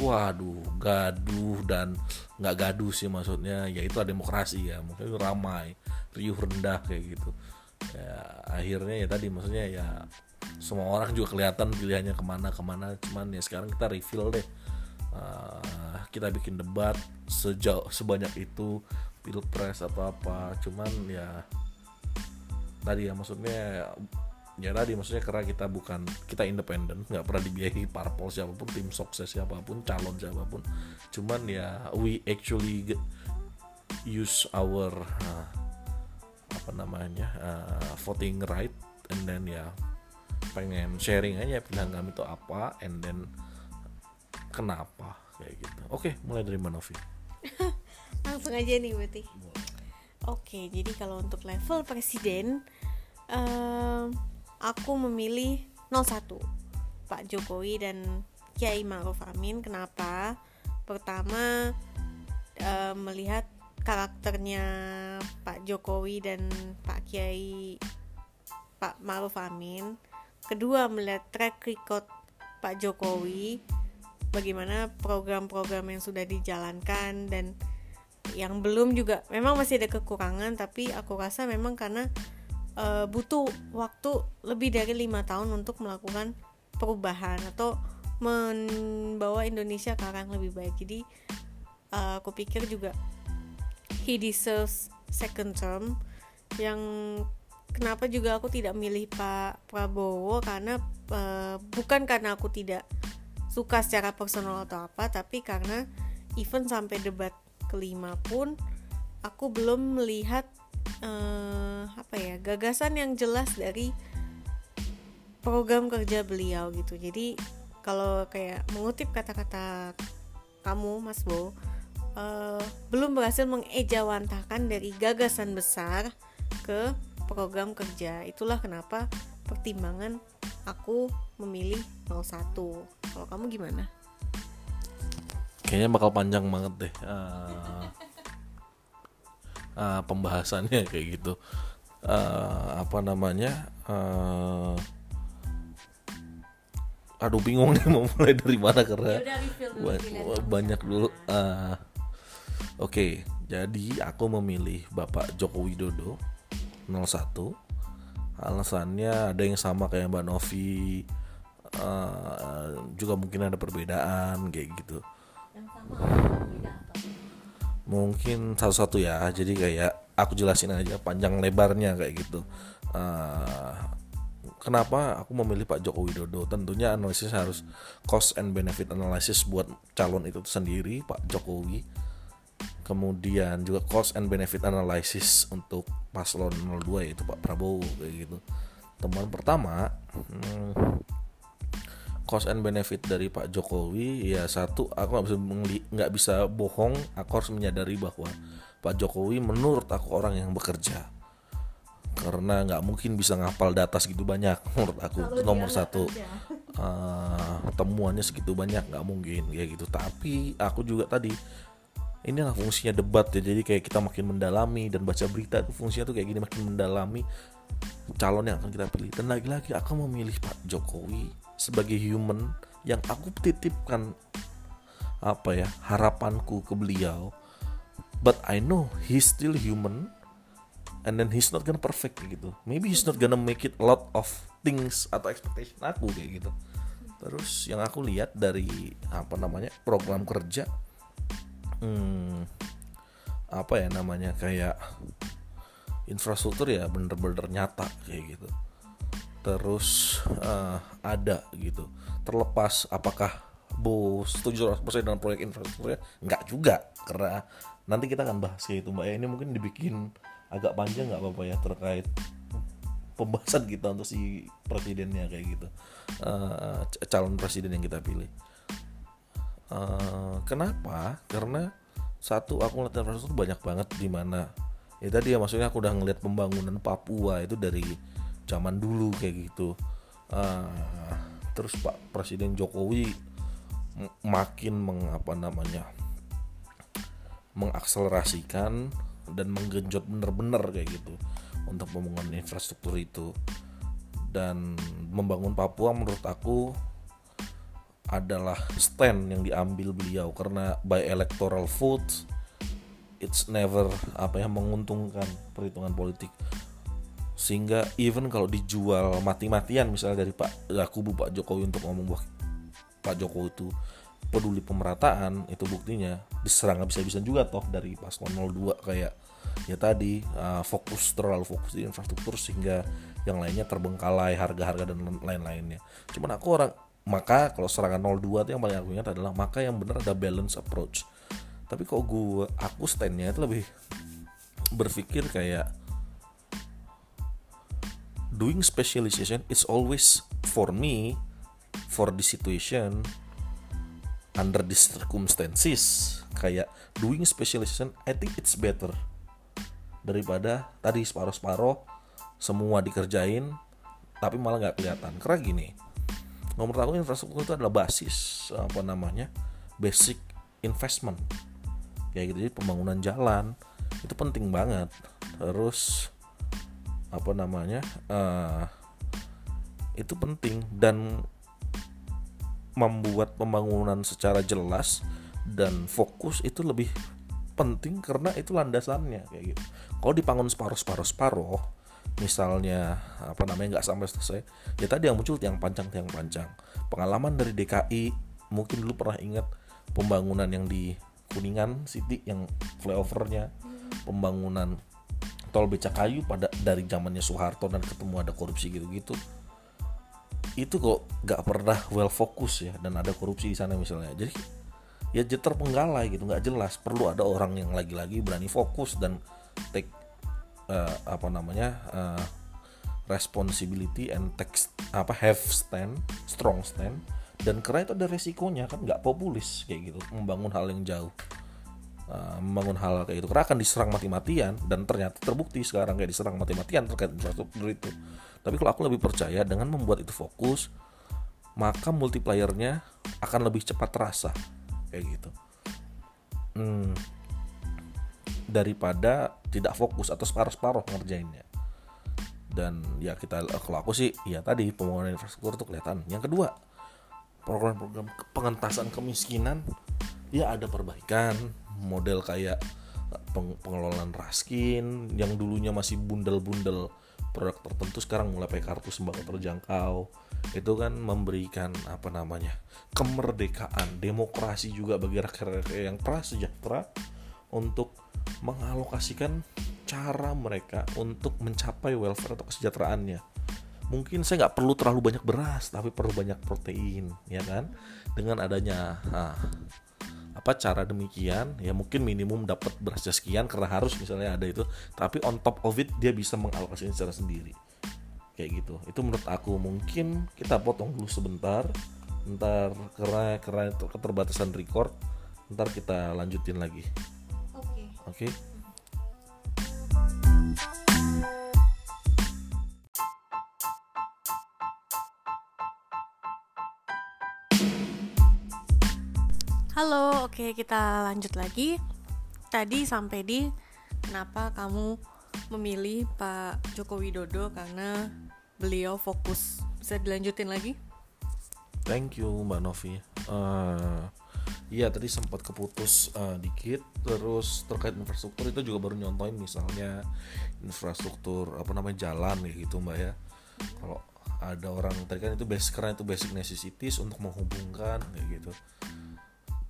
waduh gaduh dan nggak gaduh sih maksudnya. Ya itu demokrasi ya. Mungkin ramai riuh rendah kayak gitu. Ya akhirnya ya tadi maksudnya ya semua orang juga kelihatan pilihannya ke mana ke mana. Cuman ya sekarang kita reveal deh. Uh, kita bikin debat sejauh sebanyak itu pilpres atau apa. Cuman ya tadi ya maksudnya ya tadi maksudnya karena kita bukan kita independen nggak pernah dibiayai parpol siapa pun tim sukses siapa pun calon siapa pun. Cuman ya we actually use our uh, apa namanya uh, voting right and then ya pengen sharing aja pilihan kami itu apa and then kenapa kayak gitu. Oke mulai dari mana Novi. (laughs) Langsung aja nih berarti oke jadi kalau untuk level presiden um, aku memilih 01 Pak Jokowi dan Kiai Ma'ruf Amin kenapa? Pertama uh, melihat karakternya Pak Jokowi dan Pak Kiai Pak Ma'ruf Amin. Kedua melihat track record Pak Jokowi bagaimana program-program yang sudah dijalankan dan yang belum juga memang masih ada kekurangan tapi aku rasa memang karena uh, butuh waktu lebih dari lima tahun untuk melakukan perubahan atau membawa Indonesia ke arah yang lebih baik. Jadi uh, aku pikir juga he deserves second term. Yang kenapa juga aku tidak milih Pak Prabowo? Karena uh, bukan karena aku tidak suka secara personal atau apa tapi karena even sampai debat kelima pun aku belum melihat uh, apa ya gagasan yang jelas dari program kerja beliau gitu. Jadi kalau kayak mengutip kata-kata kamu Mas Bo uh, belum berhasil mengejawantahkan dari gagasan besar ke program kerja. Itulah kenapa pertimbangan aku memilih 01 kalau kamu gimana? Kayaknya bakal panjang banget deh. Uh, uh, pembahasannya (laughs) kayak gitu. Uh, apa namanya uh, aduh bingung nih (laughs) mau mulai dari mana karena dulu, banyak dulu. uh, oke okay, jadi aku memilih Bapak Joko Widodo 01 alasannya ada yang sama kayak Mbak Novi. Uh, juga mungkin ada perbedaan kayak gitu mungkin satu-satu ya jadi kayak aku jelasin aja panjang lebarnya kayak gitu. Uh, kenapa aku memilih Pak Joko Widodo? Tentunya analisis harus cost and benefit analysis buat calon itu sendiri Pak Jokowi. Kemudian juga cost and benefit analysis untuk paslon 02 yaitu Pak Prabowo kayak gitu. Temuan pertama hmm, cost and benefit dari Pak Jokowi ya satu aku nggak bisa nggak bisa bohong aku harus menyadari bahwa Pak Jokowi menurut aku orang yang bekerja. Karena nggak mungkin bisa ngapal data segitu banyak (laughs) menurut aku. Nomor satu. uh, temuannya segitu banyak nggak mungkin ya gitu. Tapi aku juga tadi inilah fungsinya debat ya. Jadi kayak kita makin mendalami dan baca berita itu fungsinya tuh kayak gini makin mendalami calon yang akan kita pilih. Dan lagi-lagi aku memilih Pak Jokowi sebagai human yang aku titipkan apa ya harapanku ke beliau. But I know he's still human and then he's not gonna perfect gitu. Maybe he's not gonna make it a lot of things atau expectation aku kayak gitu. Terus yang aku lihat dari apa namanya program kerja hmm, apa ya namanya kayak infrastruktur ya bener-bener nyata kayak gitu terus uh, ada gitu. Terlepas apakah Bu setuju 100% dengan proyek infrastrukturnya nggak juga. Karena nanti kita akan bahas kayak itu mbak. Ya ini mungkin dibikin agak panjang nggak apa-apa ya terkait pembahasan kita untuk si presidennya kayak gitu. Uh, calon presiden yang kita pilih. Uh, kenapa? Karena satu aku ngeliat infrastruktur banyak banget di mana. Ya tadi ya maksudnya aku udah ngeliat pembangunan Papua itu dari zaman dulu kayak gitu. Uh, terus Pak Presiden Jokowi makin mengapa namanya mengakselerasikan dan menggenjot bener-bener kayak gitu untuk pembangunan infrastruktur itu. Dan membangun Papua menurut aku adalah stand yang diambil beliau karena by electoral vote it's never apa ya menguntungkan perhitungan politik sehingga even kalau dijual mati-matian misalnya dari Pak kubu Pak Jokowi untuk ngomong bahwa Pak Jokowi itu peduli pemerataan itu buktinya diserang habis-habisan juga toh dari paslon 02 kayak ya tadi uh, fokus terlalu fokus di infrastruktur sehingga yang lainnya terbengkalai harga-harga dan lain-lainnya. Cuman aku orang maka kalau serangan 02 itu yang paling aku ingat adalah maka yang benar ada balance approach. Tapi kok gue aku standnya itu lebih berpikir kayak doing specialization it's always for me for the situation under the circumstances. Kayak doing specialization I think it's better daripada tadi separuh-separuh semua dikerjain tapi malah nggak kelihatan. Karena gini nomor satu infrastruktur itu adalah basis apa namanya basic investment. Kayak gitu jadi pembangunan jalan itu penting banget. Terus apa namanya uh, itu penting dan membuat pembangunan secara jelas dan fokus itu lebih penting karena itu landasannya kayak gitu. Kalau dibangun separuh-separuh separuh, misalnya apa namanya nggak sampai selesai, ya tadi yang muncul yang panjang yang panjang. Pengalaman dari DKI mungkin dulu pernah ingat pembangunan yang di Kuningan City yang flyovernya, pembangunan tol becakayu pada dari zamannya Soeharto dan ketemu ada korupsi gitu-gitu. Itu kok nggak pernah well fokus ya dan ada korupsi di sana misalnya. Jadi ya jeter penggalai gitu nggak jelas. Perlu ada orang yang lagi-lagi berani fokus dan take uh, apa namanya uh, responsibility and text apa have stand strong stand. Dan karena itu ada resikonya kan nggak populis kayak gitu membangun hal yang jauh uh, membangun hal kayak itu karena akan diserang mati-matian dan ternyata terbukti sekarang kayak diserang mati-matian terkait infrastruktur itu tapi kalau aku lebih percaya dengan membuat itu fokus, maka multiplayernya akan lebih cepat terasa kayak gitu. Hmm, daripada tidak fokus atau separuh-separuh ngerjainnya. Dan ya kita kalau aku sih ya tadi pembangunan infrastruktur itu kelihatan. Yang kedua, program-program pengentasan kemiskinan ya ada perbaikan model kayak pengelolaan raskin yang dulunya masih bundel-bundel produk tertentu sekarang mulai pakai kartu sembako terjangkau. Itu kan memberikan apa namanya kemerdekaan demokrasi juga bagi rakyat yang prasejahtera untuk mengalokasikan cara mereka untuk mencapai welfare atau kesejahteraannya. Mungkin saya nggak perlu terlalu banyak beras tapi perlu banyak protein ya kan? Dengan adanya nah, apa cara demikian? Ya mungkin minimum dapat berasnya sekian karena harus misalnya ada itu. Tapi on top of it dia bisa mengalokasikan secara sendiri. Kayak gitu. Itu menurut aku. Mungkin kita potong dulu sebentar. Ntar karena karena keterbatasan record. Ntar kita lanjutin lagi. Oke. Okay. oke? okay? Halo, oke kita lanjut lagi. Tadi sampai di kenapa kamu memilih Pak Joko Widodo karena beliau fokus. Bisa dilanjutin lagi? Thank you Mbak Novi. Uh, Iya tadi sempat keputus uh, dikit. Terus terkait infrastruktur itu juga baru nyontoin misalnya infrastruktur apa namanya jalan gitu Mbak ya. Kalau ada orang tadi kan itu basic karena itu basic necessities untuk menghubungkan kayak gitu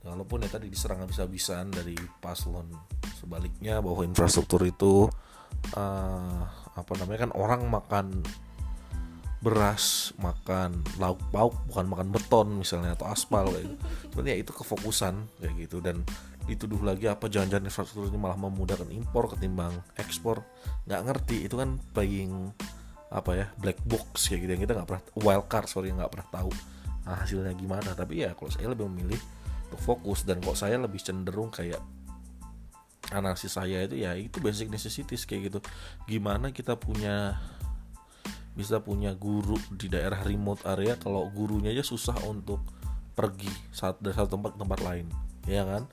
walaupun ya tadi diserang habis-habisan dari paslon sebaliknya bahwa infrastruktur itu uh, apa namanya kan orang makan beras makan lauk pauk bukan makan beton misalnya atau aspal kayak gitu. Cuman ya itu kefokusan kayak gitu. Dan dituduh lagi apa jangan-jangan infrastruktur ini malah memudahkan impor ketimbang ekspor. Nggak ngerti itu kan playing apa ya black box kayak gitu. Yang kita nggak pernah wild card sorry nggak pernah tahu nah, hasilnya gimana. Tapi ya kalau saya lebih memilih fokus dan kok saya lebih cenderung kayak analisis saya itu ya itu basic necessities kayak gitu. Gimana kita punya bisa punya guru di daerah remote area kalau gurunya aja susah untuk pergi saat dari satu tempat ke tempat lain ya kan?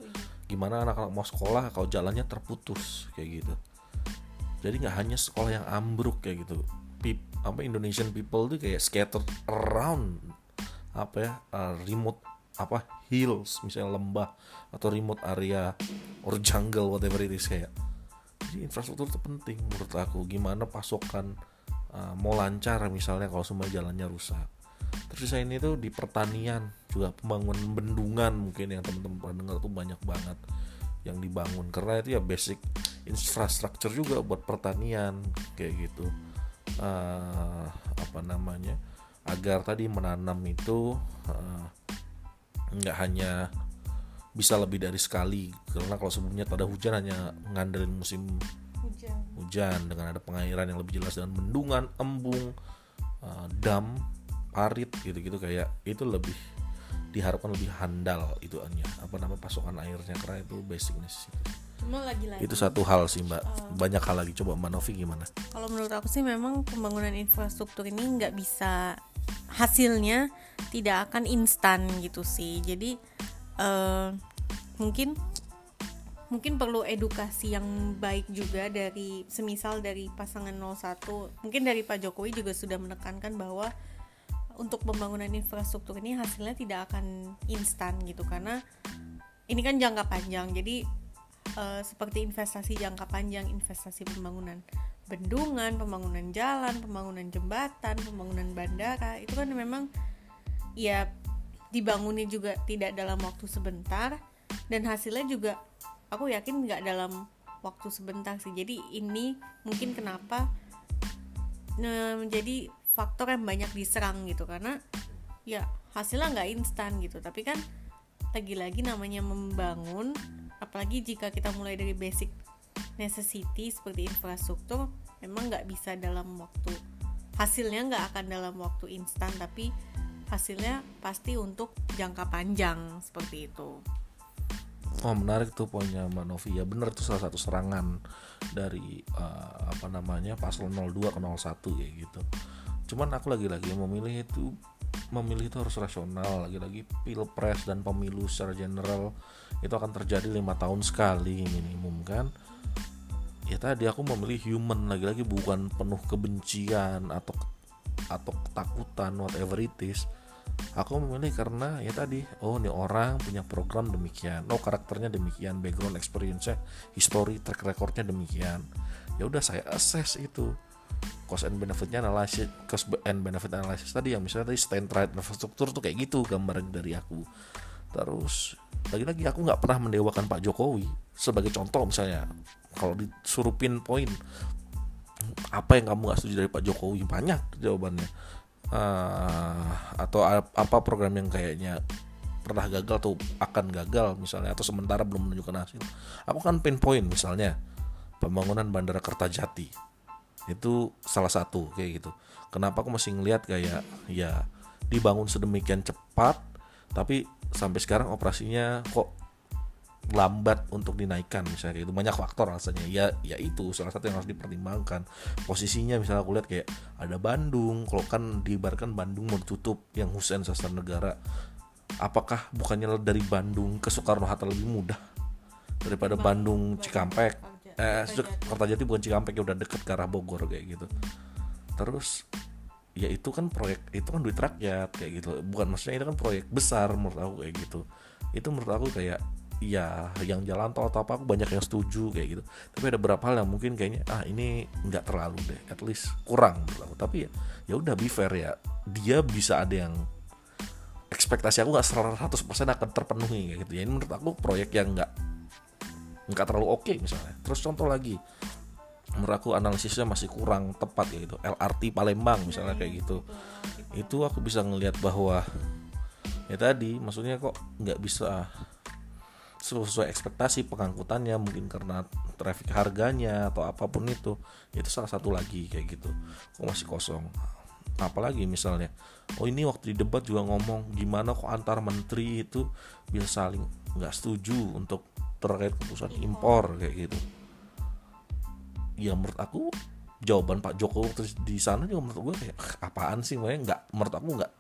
Gimana anak-anak mau sekolah kalau jalannya terputus kayak gitu. Jadi nggak hanya sekolah yang ambruk kayak gitu. Pip, apa Indonesian people tuh kayak scattered around apa ya uh, remote apa hills misalnya lembah atau remote area or jungle whatever it is kayak jadi infrastruktur itu penting menurut aku. Gimana pasokan uh, mau lancar misalnya kalau semua jalannya rusak. Terus saya ini tuh di pertanian juga pembangunan bendungan mungkin yang teman-teman pernah dengar tuh banyak banget yang dibangun. Karena itu ya basic infrastruktur juga buat pertanian kayak gitu. Uh, apa namanya agar tadi menanam itu uh, nggak hanya bisa lebih dari sekali karena kalau sebelumnya tak ada hujan hanya ngandelin musim hujan. hujan dengan ada pengairan yang lebih jelas dengan bendungan, embung, uh, dam, parit gitu-gitu kayak itu lebih diharapkan lebih handal itu hanya apa namanya pasokan airnya karena itu basic necessity. cuma lagi-lagi Itu satu hal sih mbak. Banyak hal lagi coba mbak Novi gimana? kalau menurut aku sih memang pembangunan infrastruktur ini nggak bisa hasilnya tidak akan instan gitu sih jadi eh, mungkin mungkin perlu edukasi yang baik juga dari semisal dari pasangan 01 mungkin dari Pak Jokowi juga sudah menekankan bahwa untuk pembangunan infrastruktur ini hasilnya tidak akan instan gitu karena ini kan jangka panjang. Jadi eh, seperti investasi jangka panjang investasi pembangunan bendungan pembangunan jalan pembangunan jembatan pembangunan bandara itu kan memang ya dibangunnya juga tidak dalam waktu sebentar dan hasilnya juga aku yakin nggak dalam waktu sebentar sih. Jadi ini mungkin kenapa eh, menjadi faktor yang banyak diserang gitu karena ya hasilnya nggak instan gitu. Tapi kan lagi-lagi namanya membangun apalagi jika kita mulai dari basic necessity seperti infrastruktur memang nggak bisa dalam waktu hasilnya nggak akan dalam waktu instan tapi hasilnya pasti untuk jangka panjang seperti itu. Oh menarik tuh poinnya Mbak Novi. Ya bener tuh salah satu serangan dari uh, apa namanya paslon 02 ke 01 kayak gitu. Cuman aku lagi-lagi memilih itu memilih itu harus rasional. Lagi-lagi pilpres dan pemilu secara general itu akan terjadi lima tahun sekali minimum kan? Ya tadi aku memilih human. Lagi-lagi bukan penuh kebencian atau atau ketakutan whatever it is. Aku memilih karena ya tadi oh ini orang punya program demikian. Oh karakternya demikian background experience history track recordnya demikian. Ya udah saya assess itu cost and benefitnya analisis cost and benefit analysis tadi yang misalnya tadi stand right infrastruktur tuh kayak gitu gambaran dari aku. Terus lagi-lagi aku nggak pernah mendewakan Pak Jokowi sebagai contoh misalnya. Kalau disuruh pinpoint apa yang kamu nggak setuju dari Pak Jokowi? Banyak jawabannya. Uh, atau apa program yang kayaknya pernah gagal atau akan gagal misalnya atau sementara belum menunjukkan hasil. Aku kan pinpoint misalnya pembangunan bandara Kertajati itu salah satu kayak gitu. Kenapa aku masih ngelihat kayak ya dibangun sedemikian cepat tapi sampai sekarang operasinya kok lambat untuk dinaikkan misalnya itu banyak faktor rasanya ya ya itu salah satu yang harus dipertimbangkan. Posisinya misalnya aku lihat kayak ada Bandung kalau kan diibarkan Bandung mau ditutup yang Husein Sastra Negara. Apakah bukannya dari Bandung ke Soekarno Hatta lebih mudah daripada Bandung. Cikampek eh Kertajati bukan Cikampek ya udah deket ke arah Bogor kayak gitu. Terus ya itu kan proyek itu kan duit rakyat kayak gitu. Bukan maksudnya itu kan proyek besar menurut aku kayak gitu. Itu menurut aku kayak ya yang jalan tol atau apa aku banyak yang setuju kayak gitu. Tapi ada beberapa hal yang mungkin kayaknya ah ini nggak terlalu deh at least kurang menurut aku. Tapi ya ya udah be fair ya. Dia bisa ada yang ekspektasi aku nggak 100% akan terpenuhi kayak gitu. Ya ini menurut aku proyek yang nggak nggak terlalu oke okay, misalnya. Terus contoh lagi menurut analisisnya masih kurang tepat ya gitu. LRT Palembang misalnya kayak gitu. Itu aku bisa ngelihat bahwa ya tadi maksudnya kok nggak bisa sesuai ekspektasi pengangkutannya mungkin karena traffic harganya atau apa pun itu. Itu salah satu lagi kayak gitu. Kok masih kosong. Apalagi misalnya oh ini waktu di debat juga ngomong gimana kok antar menteri itu bisa saling nggak setuju untuk terkait keputusan impor kayak gitu. Ya menurut aku jawaban Pak Jokowi terus di sana juga menurut gue kayak apaan sih makanya nggak menurut aku nggak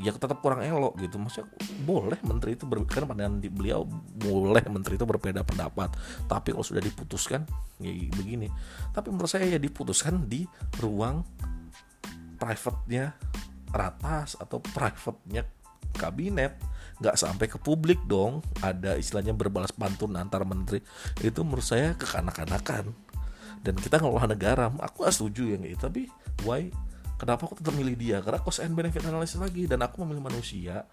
ya tetap kurang elok gitu. Maksudnya boleh menteri itu berkarena pandangan di beliau boleh menteri itu berbeda pendapat. Tapi kalau sudah diputuskan ya begini. Tapi menurut saya ya diputuskan di ruang private-nya ratas atau private-nya kabinet nggak sampai ke publik dong. Ada istilahnya berbalas pantun antar menteri. Itu menurut saya kekanak-kanakan. Dan kita ngelola negara aku setuju yang itu. Tapi why? Kenapa aku tetap milih dia? Karena cost and benefit analysis lagi. Dan aku memilih manusia.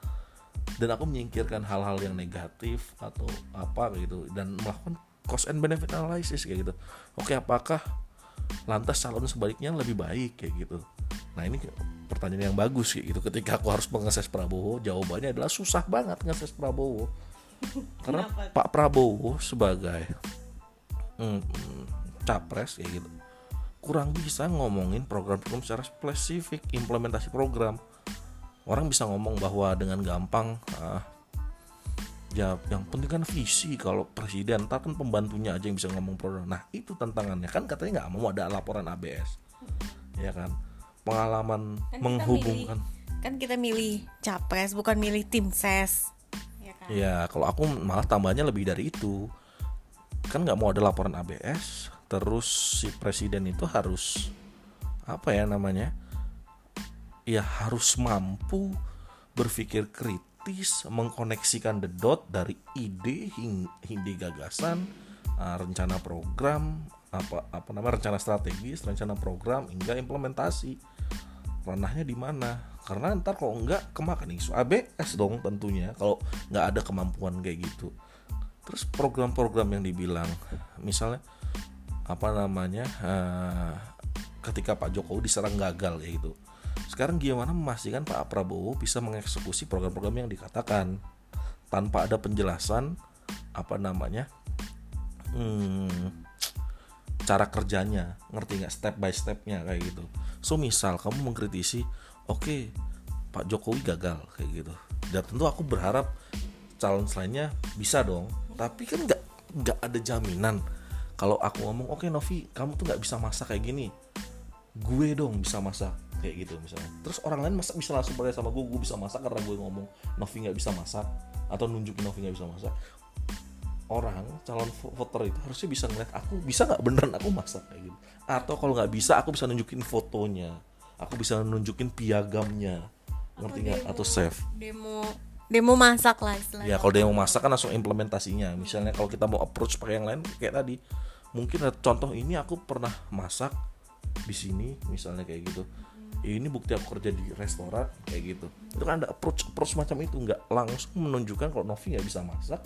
Dan aku menyingkirkan hal-hal yang negatif atau apa gitu. Dan melakukan cost and benefit analysis kayak gitu. Oke apakah lantas calon sebaliknya lebih baik kayak gitu. Nah ini pertanyaan yang bagus kayak gitu. Ketika aku harus mengakses Prabowo jawabannya adalah susah banget mengakses Prabowo. (laughs) Karena Pak Prabowo sebagai hmm, capres kayak gitu kurang bisa ngomongin program-program secara spesifik implementasi program. Orang bisa ngomong bahwa dengan gampang uh, ya yang penting kan visi. Kalau presiden ntar kan pembantunya aja yang bisa ngomong program. Nah itu tantangannya. Kan katanya nggak mau ada laporan ABS ya kan? Pengalaman kan menghubungkan. milih, kan kita milih capres bukan milih tim ses. Ya, kan? ya kalau aku malah tambahnya lebih dari itu. Kan nggak mau ada laporan ABS terus si presiden itu harus apa ya namanya? Ya harus mampu berpikir kritis mengkoneksikan the dot dari ide hingga gagasan uh, rencana program apa apa namanya rencana strategis rencana program hingga implementasi. Ranahnya di mana? Karena ntar kalau enggak kemakan isu ABS dong tentunya kalau nggak ada kemampuan kayak gitu. Terus program-program yang dibilang misalnya apa namanya uh, ketika Pak Jokowi diserang gagal ya itu sekarang gimana memastikan Pak Prabowo bisa mengeksekusi program-program yang dikatakan? Tanpa ada penjelasan apa namanya hmm, cara kerjanya. Ngerti nggak? Step by stepnya kayak gitu. So misal kamu mengkritisi oke okay, Pak Jokowi gagal kayak gitu. Dan tentu aku berharap calon selainnya bisa dong. Tapi kan nggak nggak ada jaminan. Kalau aku ngomong oke okay, Novi kamu tuh nggak bisa masak kayak gini. Gue dong bisa masak kayak gitu misalnya. Terus orang lain masak bisa langsung percaya sama gue gue bisa masak karena gue ngomong Novi nggak bisa masak atau nunjukin Novi nggak bisa masak. Orang calon voter itu harusnya bisa ngeliat aku bisa nggak beneran aku masak? kayak gitu. Atau kalau nggak bisa aku bisa nunjukin fotonya. Aku bisa nunjukin piagamnya. Ngerti nggak? atau save. demo demo masak lah istilahnya. Ya kalau demo masak kan langsung implementasinya. Misalnya kalau kita mau approach pakai yang lain kayak tadi. Mungkin contoh ini aku pernah masak di sini misalnya kayak gitu ini bukti aku kerja di restoran kayak gitu. Itu kan ada approach approach macam itu. Nggak langsung menunjukkan kalau Novi nggak bisa masak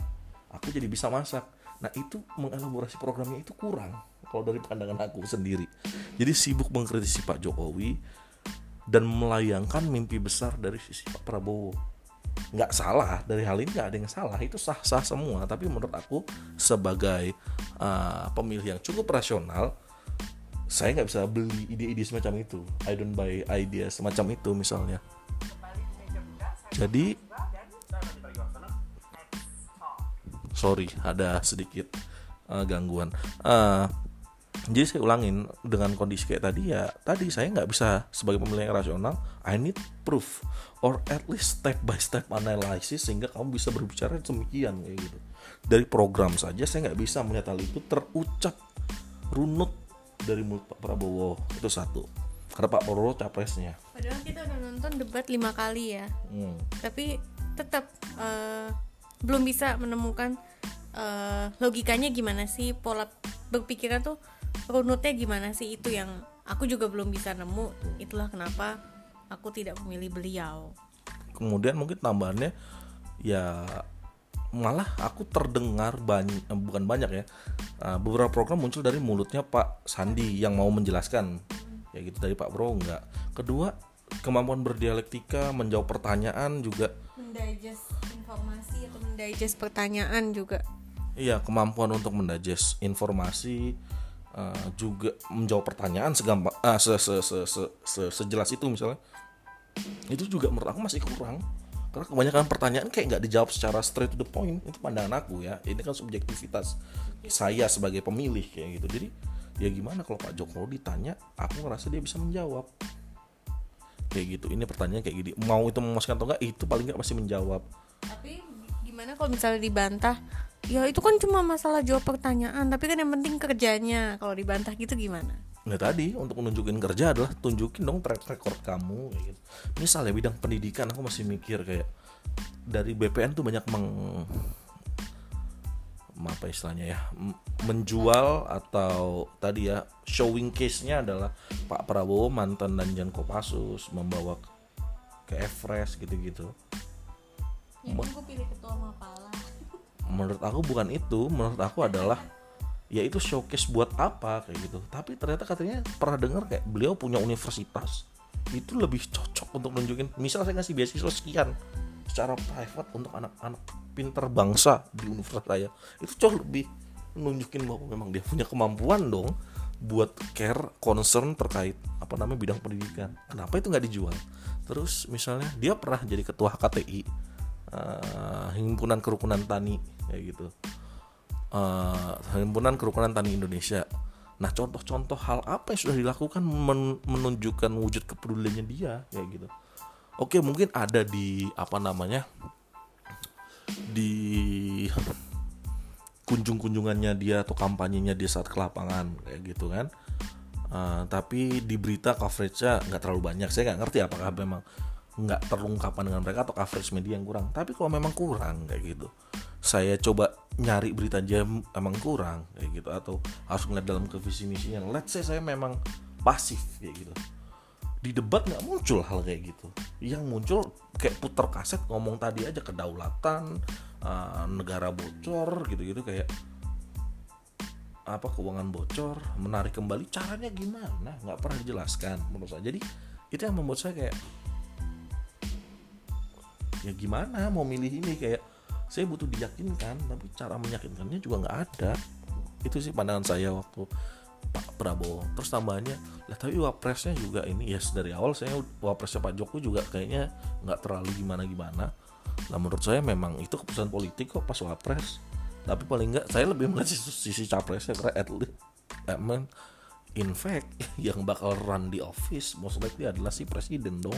aku jadi bisa masak. Nah itu mengelaborasi programnya itu kurang kalau dari pandangan aku sendiri. Jadi sibuk mengkritisi Pak Jokowi dan melayangkan mimpi besar dari sisi Pak Prabowo. Nggak salah dari hal ini nggak ada yang salah. Itu sah sah semua. Tapi menurut aku sebagai uh, pemilih yang cukup rasional saya nggak bisa beli ide-ide semacam itu. I don't buy idea semacam itu misalnya. Jadi sorry ada sedikit uh, gangguan. Uh, jadi saya ulangin dengan kondisi kayak tadi ya tadi saya nggak bisa sebagai pemilih yang rasional I need proof or at least step by step analysis sehingga kamu bisa berbicara demikian kayak gitu. Dari program saja saya nggak bisa melihat hal itu terucap runut dari mulut Pak Prabowo. Itu satu. Karena Pak Prabowo capresnya. Padahal kita udah nonton debat lima kali ya. Hmm. tapi tetap uh, belum bisa menemukan uh, logikanya gimana sih pola berpikiran tuh runutnya gimana sih itu yang aku juga belum bisa nemu. Itulah kenapa aku tidak memilih beliau. Kemudian mungkin tambahannya ya malah aku terdengar banyak bukan banyak ya uh, beberapa program muncul dari mulutnya Pak Sandi yang mau menjelaskan. Ya gitu dari Pak Bro enggak. Kedua kemampuan berdialektika menjawab pertanyaan juga. Mendigest informasi atau mendigest pertanyaan juga. Iya kemampuan untuk mendigest informasi uh, juga menjawab pertanyaan segampang uh, se, se, se, se, se, sejelas itu misalnya. Itu juga menurut aku masih kurang karena kebanyakan pertanyaan kayak nggak dijawab secara straight to the point itu pandangan aku ya. Ini kan subjektivitas saya sebagai pemilih kayak gitu. Jadi ya gimana kalau Pak Jokowi ditanya aku ngerasa dia bisa menjawab. Kayak gitu ini pertanyaan kayak gini. Mau itu memuaskan atau enggak itu paling nggak masih menjawab. Tapi gimana kalau misalnya dibantah? Ya itu kan cuma masalah jawab pertanyaan tapi kan yang penting kerjanya. Kalau dibantah gitu gimana Nah tadi untuk menunjukin kerja adalah tunjukin dong track record kamu kayak gitu. Misalnya bidang pendidikan aku masih mikir kayak dari BPN tuh banyak meng apa istilahnya ya menjual atau tadi ya showing case-nya adalah Pak Prabowo mantan dan Kopassus membawa ke Everest gitu-gitu. Ya, gue pilih ketua Mapala. Menurut aku bukan itu, menurut aku adalah ya itu showcase buat apa kayak gitu. Tapi ternyata katanya pernah dengar kayak beliau punya universitas itu lebih cocok untuk nunjukin. Misal saya ngasih beasiswa sekian secara private untuk anak-anak pinter bangsa di universitas saya itu jauh lebih nunjukin bahwa memang dia punya kemampuan dong buat care concern terkait apa namanya bidang pendidikan. Kenapa itu nggak dijual? Terus misalnya dia pernah jadi ketua HKTI uh, eh, himpunan kerukunan tani kayak gitu uh, himpunan kerukunan tani Indonesia. Nah, contoh-contoh hal apa yang sudah dilakukan men menunjukkan wujud kepeduliannya dia kayak gitu. Oke, mungkin ada di apa namanya? di kunjung-kunjungannya dia atau kampanyenya dia saat ke lapangan kayak gitu kan. Uh, tapi di berita coveragenya nggak terlalu banyak. Saya nggak ngerti apakah memang nggak terungkapan dengan mereka atau coverage media yang kurang. Tapi kalau memang kurang kayak gitu, saya coba nyari berita aja emang kurang kayak gitu. Atau harus ngeliat dalam ke visi misinya. Let's say saya memang pasif kayak gitu. Di debat nggak muncul hal kayak gitu. Yang muncul kayak puter kaset ngomong tadi aja kedaulatan uh, negara bocor gitu-gitu kayak apa keuangan bocor menarik kembali caranya gimana? Nggak pernah dijelaskan menurut saya. Jadi itu yang membuat saya kayak ya gimana mau milih ini? Kayak saya butuh diyakinkan tapi cara meyakinkannya juga nggak ada. Itu sih pandangan saya waktu Pak Prabowo. Terus tambahannya lah tapi wapresnya juga ini ya yes, dari awal saya wapresnya Pak Jokowi juga kayaknya nggak terlalu gimana gimana lah menurut saya memang itu keputusan politik kok pas wapres. Tapi paling nggak saya lebih melihat sisi, sisi capresnya karena at least I mean, in fact (laughs) yang bakal run di office most likely adalah si presiden dong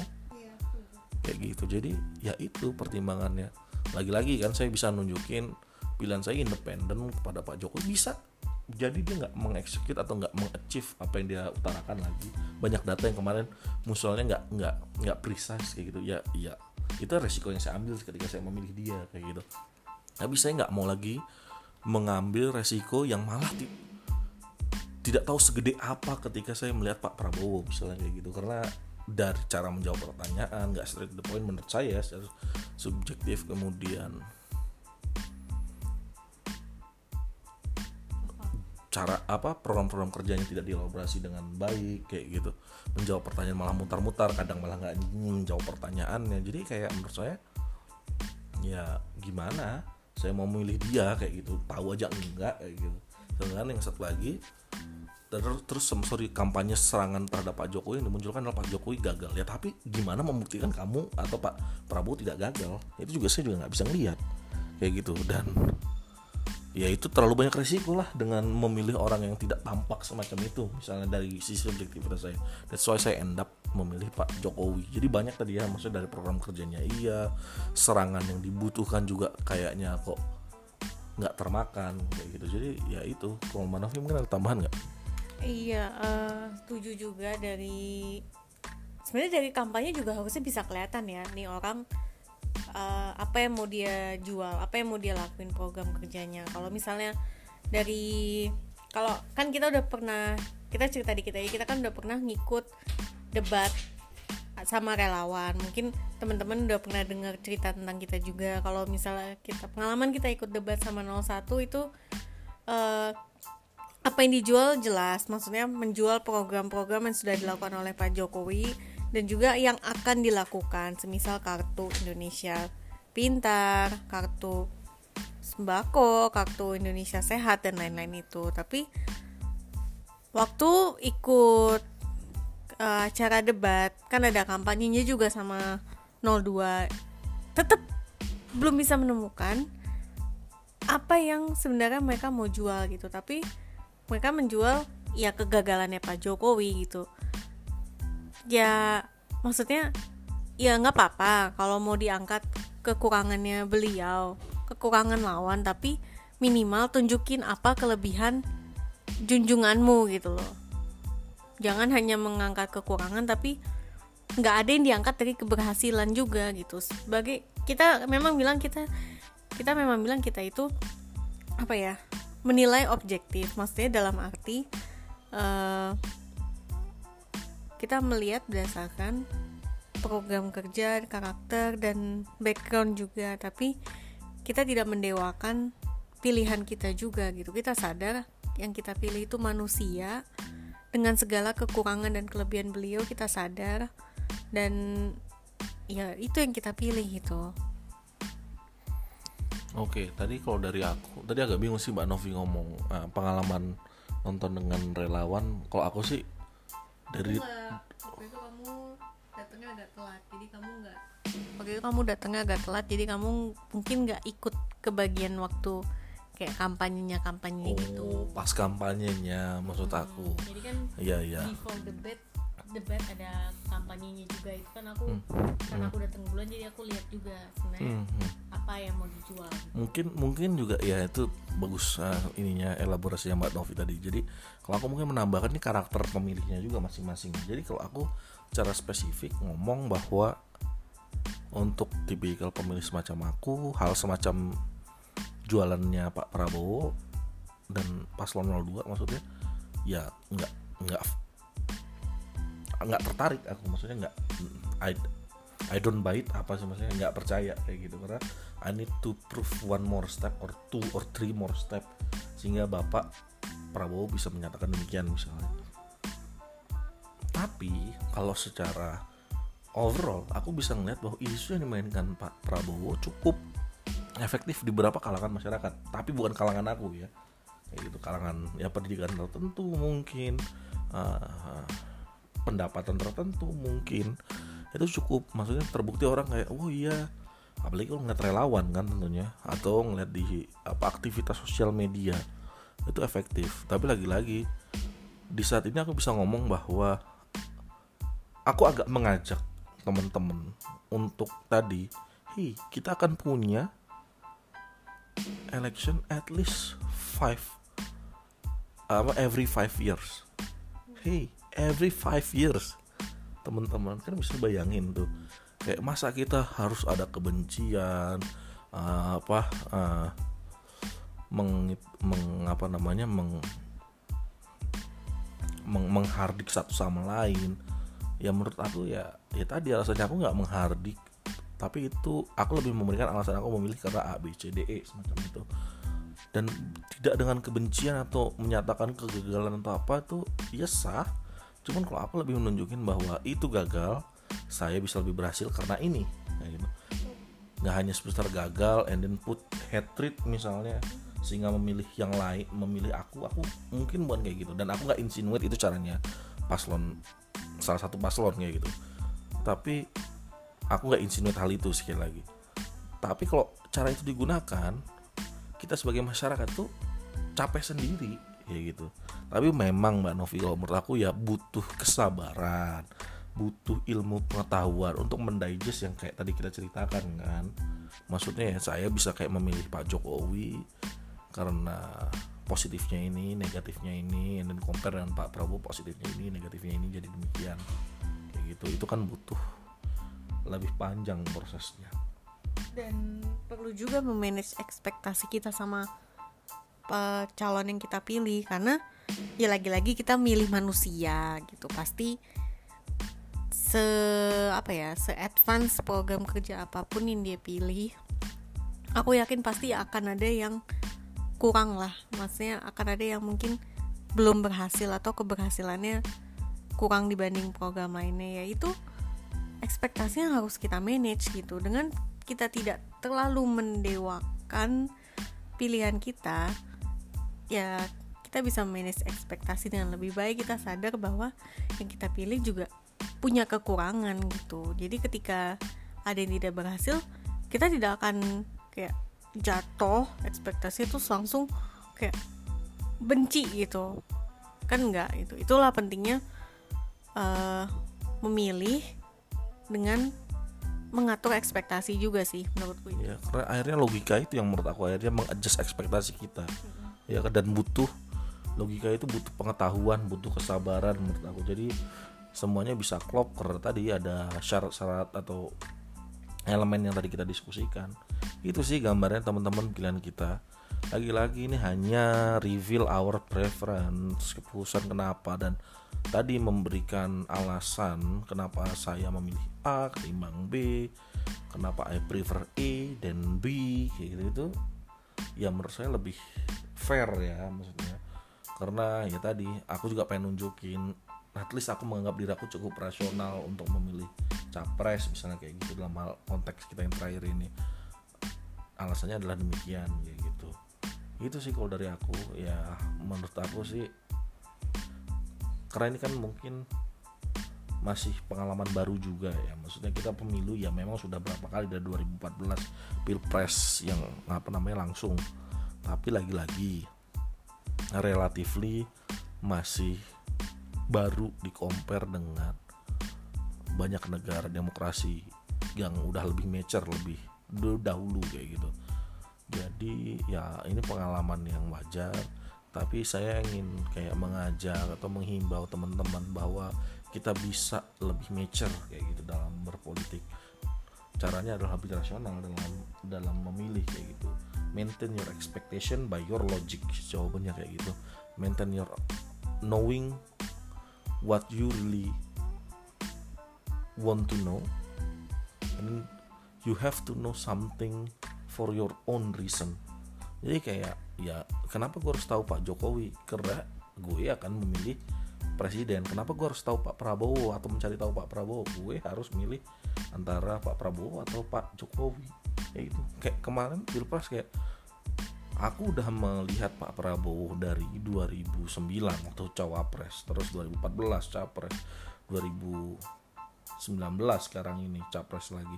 kayak gitu. Jadi ya itu pertimbangannya. Lagi-lagi kan saya bisa nunjukin pilihan saya independen kepada Pak Jokowi. Bisa. Jadi dia nggak mengeksekut atau nggak mengachieve apa yang dia utarakan lagi. Banyak data yang kemarin musuhnya nggak nggak nggak precise kayak gitu. Ya ya. Itu resiko yang saya ambil ketika saya memilih dia kayak gitu. Tapi saya nggak mau lagi mengambil resiko yang malah di, tidak tahu segede apa ketika saya melihat Pak Prabowo misalnya kayak gitu. Karena dari cara menjawab pertanyaan nggak straight to the point menurut saya secara subjektif kemudian. Cara apa program-program kerjanya tidak dielaborasi dengan baik kayak gitu. Menjawab pertanyaan malah mutar-mutar kadang malah nggak menjawab pertanyaannya. Jadi kayak menurut saya ya gimana? Saya mau milih dia kayak gitu. Tahu aja enggak kayak gitu. Dengan yang satu lagi terus terus sorry kampanye serangan terhadap Pak Jokowi yang dimunculkan adalah Pak Jokowi gagal. Ya tapi gimana membuktikan kamu atau Pak Prabowo tidak gagal? Itu juga saya juga nggak bisa ngelihat. Kayak gitu. Dan ya itu terlalu banyak resiko lah dengan memilih orang yang tidak tampak semacam itu. Misalnya dari sisi objektivitas saya. That's why saya end up memilih Pak Jokowi. Jadi banyak tadi ya maksudnya dari program kerjanya iya serangan yang dibutuhkan juga kayaknya kok nggak termakan kayak gitu. Jadi ya itu kalau Manafi mungkin ada tambahan nggak Iya, uh, setuju juga dari sebenarnya dari kampanye juga harusnya bisa kelihatan ya nih orang uh, apa yang mau dia jual, apa yang mau dia lakuin program kerjanya. Kalau misalnya dari kalau kan kita udah pernah kita cerita di kita ya kita kan udah pernah ngikut debat sama relawan mungkin teman-teman udah pernah dengar cerita tentang kita juga kalau misalnya kita pengalaman kita ikut debat sama 01 itu uh, apa yang dijual jelas. Maksudnya menjual program-program yang sudah dilakukan oleh Pak Jokowi dan juga yang akan dilakukan. Semisal kartu Indonesia pintar kartu sembako kartu Indonesia sehat dan lain-lain itu. Tapi waktu ikut uh, acara debat kan ada kampanyenya juga sama 02 tetap belum bisa menemukan apa yang sebenarnya mereka mau jual gitu. Tapi mereka menjual ya kegagalannya Pak Jokowi gitu. Ya maksudnya ya nggak apa-apa kalau mau diangkat kekurangannya beliau kekurangan lawan tapi minimal tunjukin apa kelebihan junjunganmu gitu loh. Jangan hanya mengangkat kekurangan tapi nggak ada yang diangkat dari keberhasilan juga gitu. Sebagai kita memang bilang kita kita memang bilang kita itu apa ya menilai objektif maksudnya dalam arti uh, kita melihat berdasarkan program kerja karakter dan background juga. Tapi kita tidak mendewakan pilihan kita juga gitu. Kita sadar yang kita pilih itu manusia. Dengan segala kekurangan dan kelebihan beliau kita sadar. Dan ya itu yang kita pilih gitu Oke, tadi kalau dari aku, tadi agak bingung sih Mbak Novi ngomong uh, pengalaman nonton dengan relawan. Kalau aku sih dari waktu itu kamu datangnya agak telat, jadi kamu nggak. Waktu itu kamu datangnya agak telat, jadi kamu mungkin nggak ikut ke bagian waktu kayak kampanyenya kampanye oh, gitu pas kampanyenya maksud hmm, aku jadi kan iya iya before debat ada kampanyenya juga. Itu kan aku hmm. kan aku datang bulan jadi aku lihat juga sebenarnya hmm, hmm. apa yang mau dijual. Mungkin mungkin juga ya itu bagus uh, ininya elaborasi yang Mbak Novi tadi. Jadi kalau aku mungkin menambahkan nih karakter pemilihnya juga masing-masing. Jadi kalau aku secara spesifik ngomong bahwa untuk tipikal pemilih semacam aku hal semacam jualannya Pak Prabowo dan paslon 02 maksudnya ya nggak nggak nggak tertarik aku maksudnya nggak I, I don't buy it apa sih maksudnya nggak percaya kayak gitu. Karena I need to prove one more step or two or three more step sehingga bapak Prabowo bisa menyatakan demikian misalnya. Tapi kalau secara overall aku bisa ngeliat bahwa isu yang dimainkan Pak Prabowo cukup efektif di beberapa kalangan masyarakat. Tapi bukan kalangan aku ya. Kayak gitu kalangan ya pendidikan tertentu mungkin uh, pendapatan tertentu mungkin. Itu cukup maksudnya terbukti orang kayak oh iya. Apalagi kalau ngeliat relawan kan tentunya atau ngeliat di apa aktivitas sosial media itu efektif. Tapi lagi-lagi di saat ini aku bisa ngomong bahwa aku agak mengajak teman-teman untuk tadi hi kita akan punya election at least five apa every five years. Hey every five years teman-teman. Kan bisa bayangin tuh kayak masa kita harus ada kebencian uh, apa uh, meng, meng apa namanya meng, meng menghardik satu sama lain. Ya menurut aku ya ya tadi alasannya aku nggak menghardik tapi itu aku lebih memberikan alasan aku memilih karena A B C D E semacam itu. Dan tidak dengan kebencian atau menyatakan kegagalan atau apa itu ya sah cuman kalau aku lebih menunjukin bahwa itu gagal saya bisa lebih berhasil karena ini. Kayak gitu. Nggak hanya sebesar gagal and then put hatred misalnya sehingga memilih yang lain memilih aku aku mungkin bukan kayak gitu. Dan aku nggak insinuate itu caranya. Paslon salah satu paslon kayak gitu. Tapi aku nggak insinuate hal itu sekali lagi. Tapi kalau cara itu digunakan kita sebagai masyarakat tuh capek sendiri ya gitu tapi memang mbak Novi kalau menurut aku ya butuh kesabaran butuh ilmu pengetahuan untuk mendigest yang kayak tadi kita ceritakan kan. Maksudnya ya saya bisa kayak memilih Pak Jokowi karena positifnya ini negatifnya ini dan compare dengan Pak Prabowo positifnya ini negatifnya ini jadi demikian. Kayak gitu. Itu kan butuh lebih panjang prosesnya. Dan perlu juga memanage ekspektasi kita sama uh, calon yang kita pilih karena ya lagi-lagi kita milih manusia gitu. Pasti se apa ya se advance program kerja apa pun yang dia pilih aku yakin pasti akan ada yang kurang lah. Maksudnya akan ada yang mungkin belum berhasil atau keberhasilannya kurang dibanding program lainnya. Yaitu ekspektasinya harus kita manage gitu. Dengan kita tidak terlalu mendewakan pilihan kita ya kita bisa manage ekspektasi dengan lebih baik kita sadar bahwa yang kita pilih juga punya kekurangan gitu jadi ketika ada yang tidak berhasil kita tidak akan kayak jatuh ekspektasi itu langsung kayak benci gitu kan enggak itu itulah pentingnya uh, memilih dengan mengatur ekspektasi juga sih menurutku itu. Ya, karena akhirnya logika itu yang menurut aku akhirnya mengadjust ekspektasi kita. Mm-hmm. Ya dan butuh logika itu butuh pengetahuan, butuh kesabaran menurut aku. Jadi semuanya bisa klop karena tadi ada syarat-syarat atau elemen yang tadi kita diskusikan. Itu sih gambarnya teman-teman pilihan kita. Lagi-lagi ini hanya reveal our preference, keputusan kenapa dan tadi memberikan alasan kenapa saya memilih A ketimbang B kenapa I prefer A dan B kayak gitu itu ya menurut saya lebih fair ya maksudnya karena ya tadi aku juga pengen nunjukin at least aku menganggap diri aku cukup rasional untuk memilih capres misalnya kayak gitu dalam hal konteks kita yang terakhir ini. Alasannya adalah demikian kayak gitu. Itu sih kalau dari aku ya menurut aku sih karena ini kan mungkin masih pengalaman baru juga ya. Maksudnya kita pemilu ya memang sudah berapa kali dari 2014 pilpres yang apa namanya langsung. Tapi lagi-lagi relatively masih baru di compare dengan banyak negara demokrasi yang udah lebih mature lebih dahulu kayak gitu. Jadi ya ini pengalaman yang wajar. Tapi saya ingin kayak mengajak atau menghimbau teman-teman bahwa kita bisa lebih mature kayak gitu dalam berpolitik. Caranya adalah lebih rasional dalam dalam memilih kayak gitu maintain your expectation by your logic jawabannya kayak gitu. Maintain your knowing what you really want to know. And you have to know something for your own reason. Jadi kayak ya kenapa gue harus tahu Pak Jokowi? Karena gue akan memilih presiden. Kenapa gue harus tahu Pak Prabowo? Atau mencari tahu Pak Prabowo? Gue harus milih antara Pak Prabowo atau Pak Jokowi ya itu kayak kemarin pilpres kayak aku udah melihat Pak Prabowo dari 2009 waktu cawapres terus 2014 capres 2019 sekarang ini capres lagi.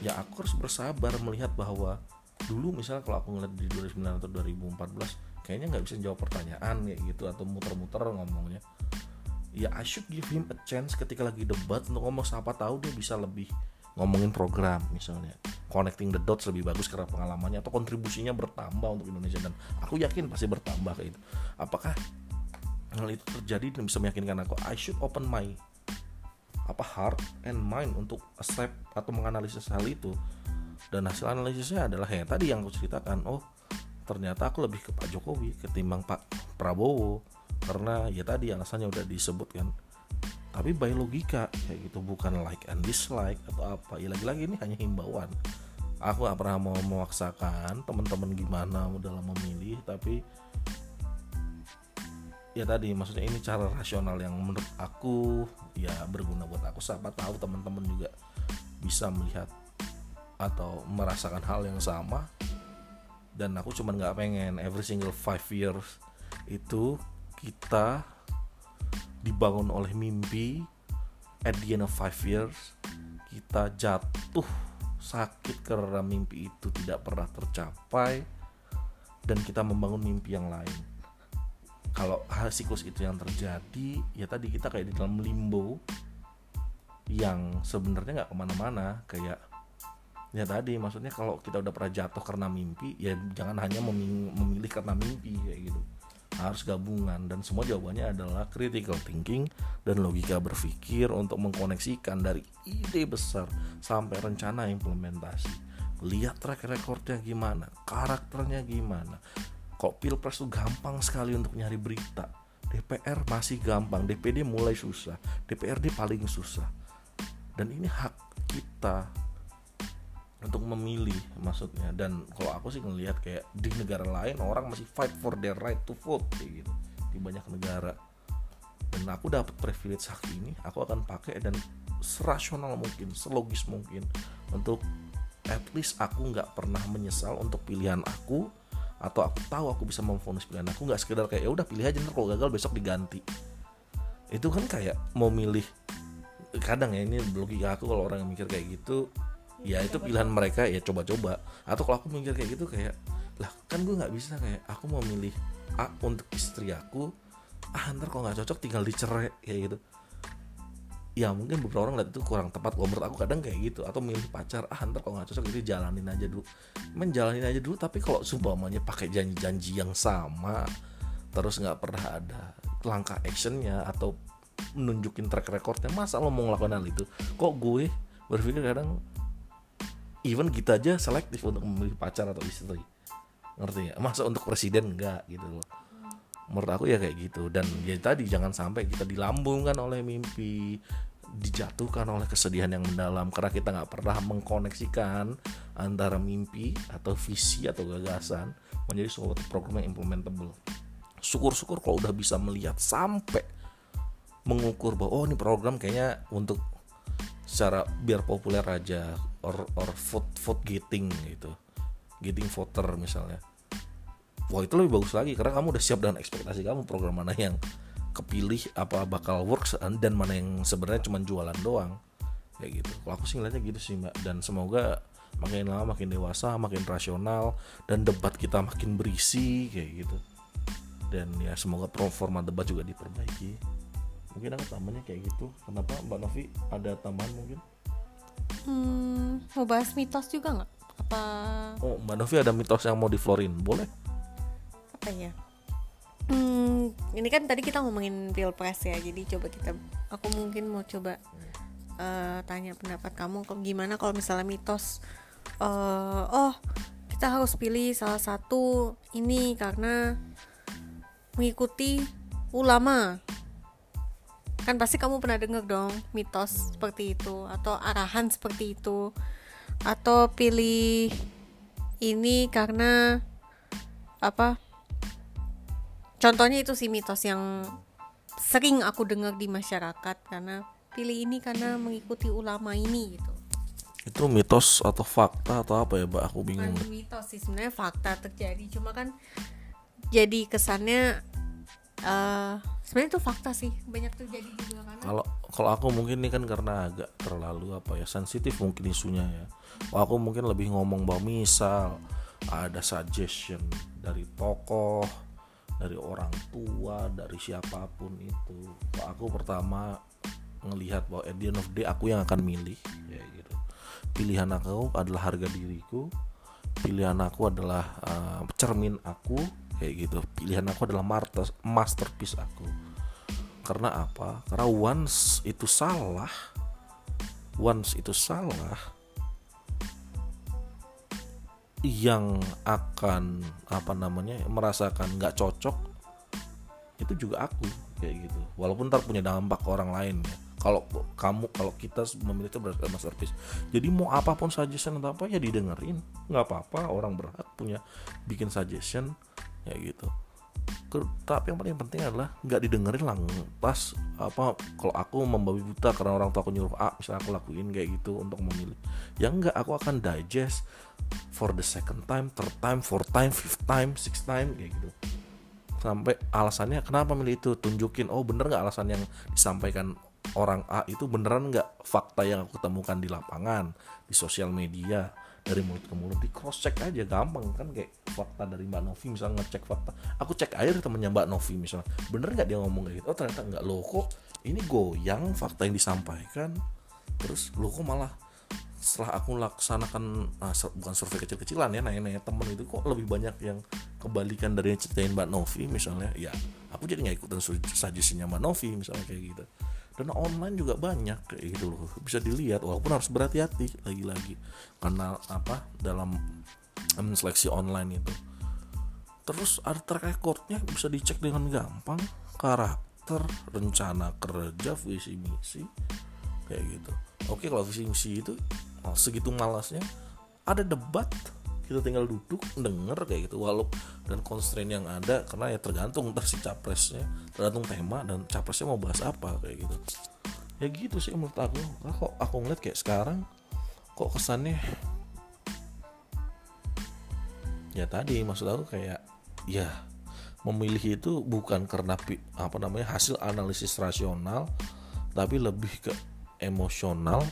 Ya aku harus bersabar melihat bahwa dulu misalnya kalau aku ngeliat di 2009 atau 2014 kayaknya nggak bisa jawab pertanyaan kayak gitu atau muter-muter ngomongnya. Ya I should give him a chance ketika lagi debat untuk ngomong siapa tahu dia bisa lebih ngomongin program misalnya. Connecting the dots lebih bagus karena pengalamannya atau kontribusinya bertambah untuk Indonesia. Dan aku yakin pasti bertambah kayak itu apakah hal itu terjadi dan bisa meyakinkan aku? I should open my apa heart and mind untuk accept atau menganalisis hal itu. Dan hasil analisisnya adalah ya tadi yang aku ceritakan. Oh ternyata aku lebih ke Pak Jokowi ketimbang Pak Prabowo. Karena ya tadi alasannya udah disebutkan tapi by logika kayak gitu. Bukan like and dislike atau apa. Ya lagi-lagi ini hanya himbauan. Aku gak pernah mau memaksakan teman-teman gimana dalam memilih tapi ya tadi maksudnya ini cara rasional yang menurut aku ya berguna buat aku. Siapa tahu teman-teman juga bisa melihat atau merasakan hal yang sama. Dan aku cuman nggak pengen every single five years itu kita dibangun oleh mimpi at the end of five years kita jatuh sakit karena mimpi itu tidak pernah tercapai dan kita membangun mimpi yang lain. Kalau siklus itu yang terjadi ya tadi kita kayak di dalam limbo yang sebenarnya nggak ke mana-mana kayak ya tadi maksudnya kalau kita udah pernah jatuh karena mimpi ya jangan hanya memilih karena mimpi kayak gitu harus gabungan. Dan semua jawabannya adalah critical thinking dan logika berpikir untuk mengkoneksikan dari ide besar sampai rencana implementasi. Lihat track recordnya gimana karakternya gimana. Kok pilpres tuh gampang sekali untuk nyari berita. DPR masih gampang DPD mulai susah DPRD paling susah. Dan ini hak kita untuk memilih maksudnya. Dan kalau aku sih ngelihat kayak di negara lain orang masih fight for their right to vote kayak gitu. Di banyak negara. Dan aku dapat privilege hak ini aku akan pakai dan serasional mungkin selogis mungkin untuk at least aku nggak pernah menyesal untuk pilihan aku atau aku tahu aku bisa memfonis pilihan aku nggak sekedar kayak ya udah pilih aja ntar kalau gagal besok diganti. Itu kan kayak mau milih kadang ya ini logika aku kalau orang yang mikir kayak gitu ya itu pilihan mereka ya coba-coba. Atau kalau aku mikir kayak gitu kayak lah kan gue nggak bisa kayak aku mau milih A untuk istri aku ah ntar kalau nggak cocok tinggal dicerai kayak gitu. Ya mungkin beberapa orang lihat itu kurang tepat kalau menurut aku. Kadang kayak gitu atau milih pacar ah ntar kalau nggak cocok jadi jalanin aja dulu. Menjalanin aja dulu tapi kalau sumpamanya pakai janji-janji yang sama terus nggak pernah ada langkah actionnya atau menunjukin track recordnya masa lo mau ngelakuin hal itu? Kok gue berpikir kadang even kita aja selektif untuk memilih pacar atau istri. Ngerti ya masa untuk presiden enggak gitu loh. Menurut aku ya kayak gitu. Dan ya tadi jangan sampai kita dilambungkan oleh mimpi dijatuhkan oleh kesedihan yang mendalam. Karena kita nggak pernah mengkoneksikan antara mimpi atau visi atau gagasan menjadi suatu program yang implementable. Syukur-syukur kalau udah bisa melihat sampai mengukur bahwa oh ini program kayaknya untuk secara biar populer aja or or vote vote getting gitu. Getting voter misalnya. Wah itu lebih bagus lagi karena kamu udah siap dengan ekspektasi kamu program mana yang kepilih apa bakal works dan mana yang sebenarnya cuma jualan doang. Kayak gitu. Kalau aku sih ngeliatnya gitu sih mbak. Dan semoga makin lama makin dewasa makin rasional dan debat kita makin berisi kayak gitu. Dan ya semoga performa debat juga diperbaiki. Mungkin aku tambahnya kayak gitu. Kenapa mbak Novi? Ada tambahan mungkin Hmm, mau bahas mitos juga nggak? Apa oh mbak Novi ada mitos yang mau diflorin boleh apa ya? Hmm, ini kan tadi kita ngomongin pilpres ya, jadi coba kita, aku mungkin mau coba eh, tanya pendapat kamu, kok gimana kalau misalnya mitos, eh, oh kita harus pilih salah satu ini karena mengikuti ulama, kan pasti kamu pernah dengar dong mitos seperti itu atau arahan seperti itu. Atau pilih ini karena apa contohnya itu sih mitos yang sering aku dengar di masyarakat karena pilih ini karena mengikuti ulama ini gitu. Itu mitos atau fakta atau apa ya mbak? Aku bingung. Bukan mitos sih. Sebenarnya fakta terjadi. Cuma kan jadi kesannya eh sebenarnya itu fakta sih banyak terjadi juga karena kalau kalau aku mungkin ini kan karena agak terlalu apa ya sensitif mungkin isunya ya. Kalau aku mungkin lebih ngomong bahwa misal ada suggestion dari tokoh dari orang tua dari siapa pun itu. Kalau aku pertama ngelihat bahwa at the end of day aku yang akan milih ya gitu. Pilihan aku adalah harga diriku pilihan aku adalah uh, cermin aku kayak gitu. Pilihan aku adalah martes- masterpiece aku. Karena apa? Karena once itu salah once itu salah yang akan apa namanya merasakan nggak cocok itu juga aku kayak gitu. Walaupun ntar punya dampak ke orang lain ya. Kalau kamu kalau kita memilih itu berdasarkan masterpiece. Jadi mau apa pun suggestion atau apa ya didengerin. Nggak apa-apa orang berhak punya bikin suggestion ya gitu. Tapi yang paling penting adalah nggak didengerin lantas apa kalau aku membabi buta karena orang tua aku nyuruh A misalnya aku lakuin kayak gitu untuk memilih. Ya enggak aku akan digest for the second time third time fourth time fifth time sixth time kayak gitu. Sampai alasannya kenapa milih itu? Tunjukin oh bener nggak alasan yang disampaikan orang A itu beneran nggak fakta yang aku temukan di lapangan di sosial media dari mulut ke mulut di cross check aja gampang kan kayak fakta dari Mbak Novi misalnya ngecek fakta. Aku cek dari temennya Mbak Novi misalnya. Bener nggak dia ngomong kayak gitu? Oh ternyata nggak. Loh kok ini goyang fakta yang disampaikan? Terus lo kok malah setelah aku laksanakan ah, sur- bukan survei kecil-kecilan ya nanya-nanya temen itu kok lebih banyak yang kebalikan dari yang ceritain Mbak Novi misalnya. Ya aku jadi nggak ikutan suggestionnya Mbak Novi misalnya kayak gitu dan online juga banyak kayak gitu loh. Bisa dilihat walaupun harus berhati-hati lagi-lagi. Karena apa? Dalam seleksi online itu. Terus ada track recordnya bisa dicek dengan gampang. Karakter rencana kerja visi misi kayak gitu. Oke kalau visi misi itu segitu malasnya. Ada debat kita tinggal duduk denger kayak gitu. Walau dan constraint yang ada karena ya tergantung ntar si capresnya tergantung tema dan capresnya mau bahas apa kayak gitu. Ya gitu sih menurut aku. Nah, kok aku ngeliat kayak sekarang kok kesannya ya tadi maksud aku kayak ya memilih itu bukan karena apa namanya hasil analisis rasional tapi lebih ke emosional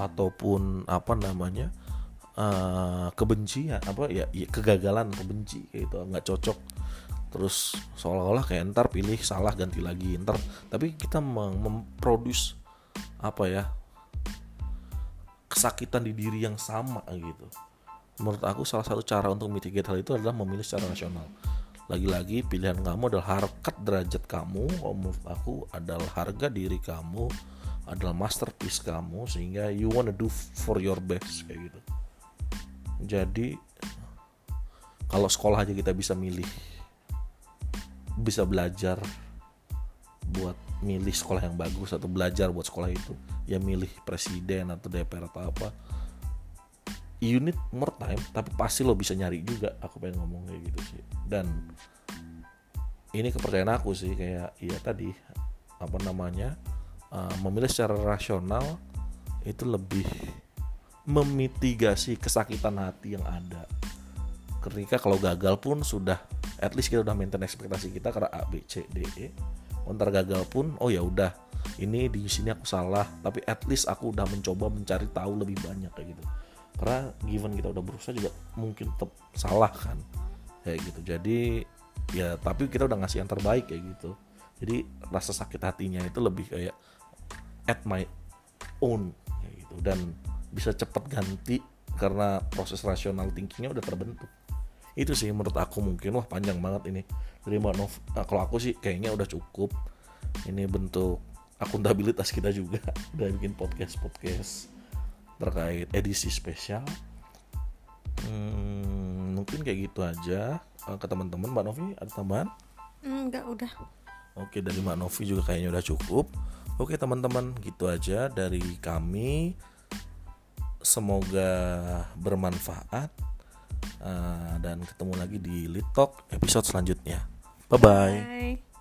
ataupun apa namanya uh, kebencian apa ya, ya kegagalan kebenci gitu. Nggak cocok. Terus seolah-olah kayak ntar pilih salah ganti lagi. Ntar tapi kita memproduce apa ya kesakitan di diri yang sama gitu. Menurut aku salah satu cara untuk mitigate hal itu adalah memilih secara rasional. Lagi-lagi pilihan kamu adalah harkat derajat kamu. Menurut aku adalah harga diri kamu adalah masterpiece kamu sehingga you wanna do for your best kayak gitu jadi kalau sekolah aja kita bisa milih bisa belajar buat milih sekolah yang bagus atau belajar buat sekolah itu ya milih presiden atau DPR atau apa. You need more time tapi pasti lo bisa nyari juga. Aku pengen ngomong kayak gitu sih. Dan ini kepercayaan aku sih kayak iya tadi apa namanya uh, memilih secara rasional itu lebih memitigasi kesakitan hati yang ada. Ketika kalau gagal pun sudah at least kita udah maintain ekspektasi kita karena A B C D E. Ntar gagal pun oh ya udah ini di sini aku salah tapi at least aku udah mencoba mencari tahu lebih banyak kayak gitu. Karena given kita udah berusaha juga mungkin tetap salah kan kayak gitu. Jadi ya tapi kita udah ngasih yang terbaik kayak gitu. Jadi rasa sakit hatinya itu lebih kayak at my own kayak gitu. Dan bisa cepet ganti karena proses rasional thinkingnya udah terbentuk itu sih menurut aku mungkin wah panjang banget ini dari Mbak Nov nah, kalau aku sih kayaknya udah cukup ini bentuk akuntabilitas kita juga (laughs) udah bikin podcast podcast terkait edisi spesial hmm, mungkin kayak gitu aja eh, ke teman-teman Mbak Novi ada tambahan? Enggak udah. Oke dari Mbak Novi juga kayaknya udah cukup. Oke teman-teman gitu aja dari kami. Semoga bermanfaat uh, dan ketemu lagi di Litok episode selanjutnya. Bye bye. bye.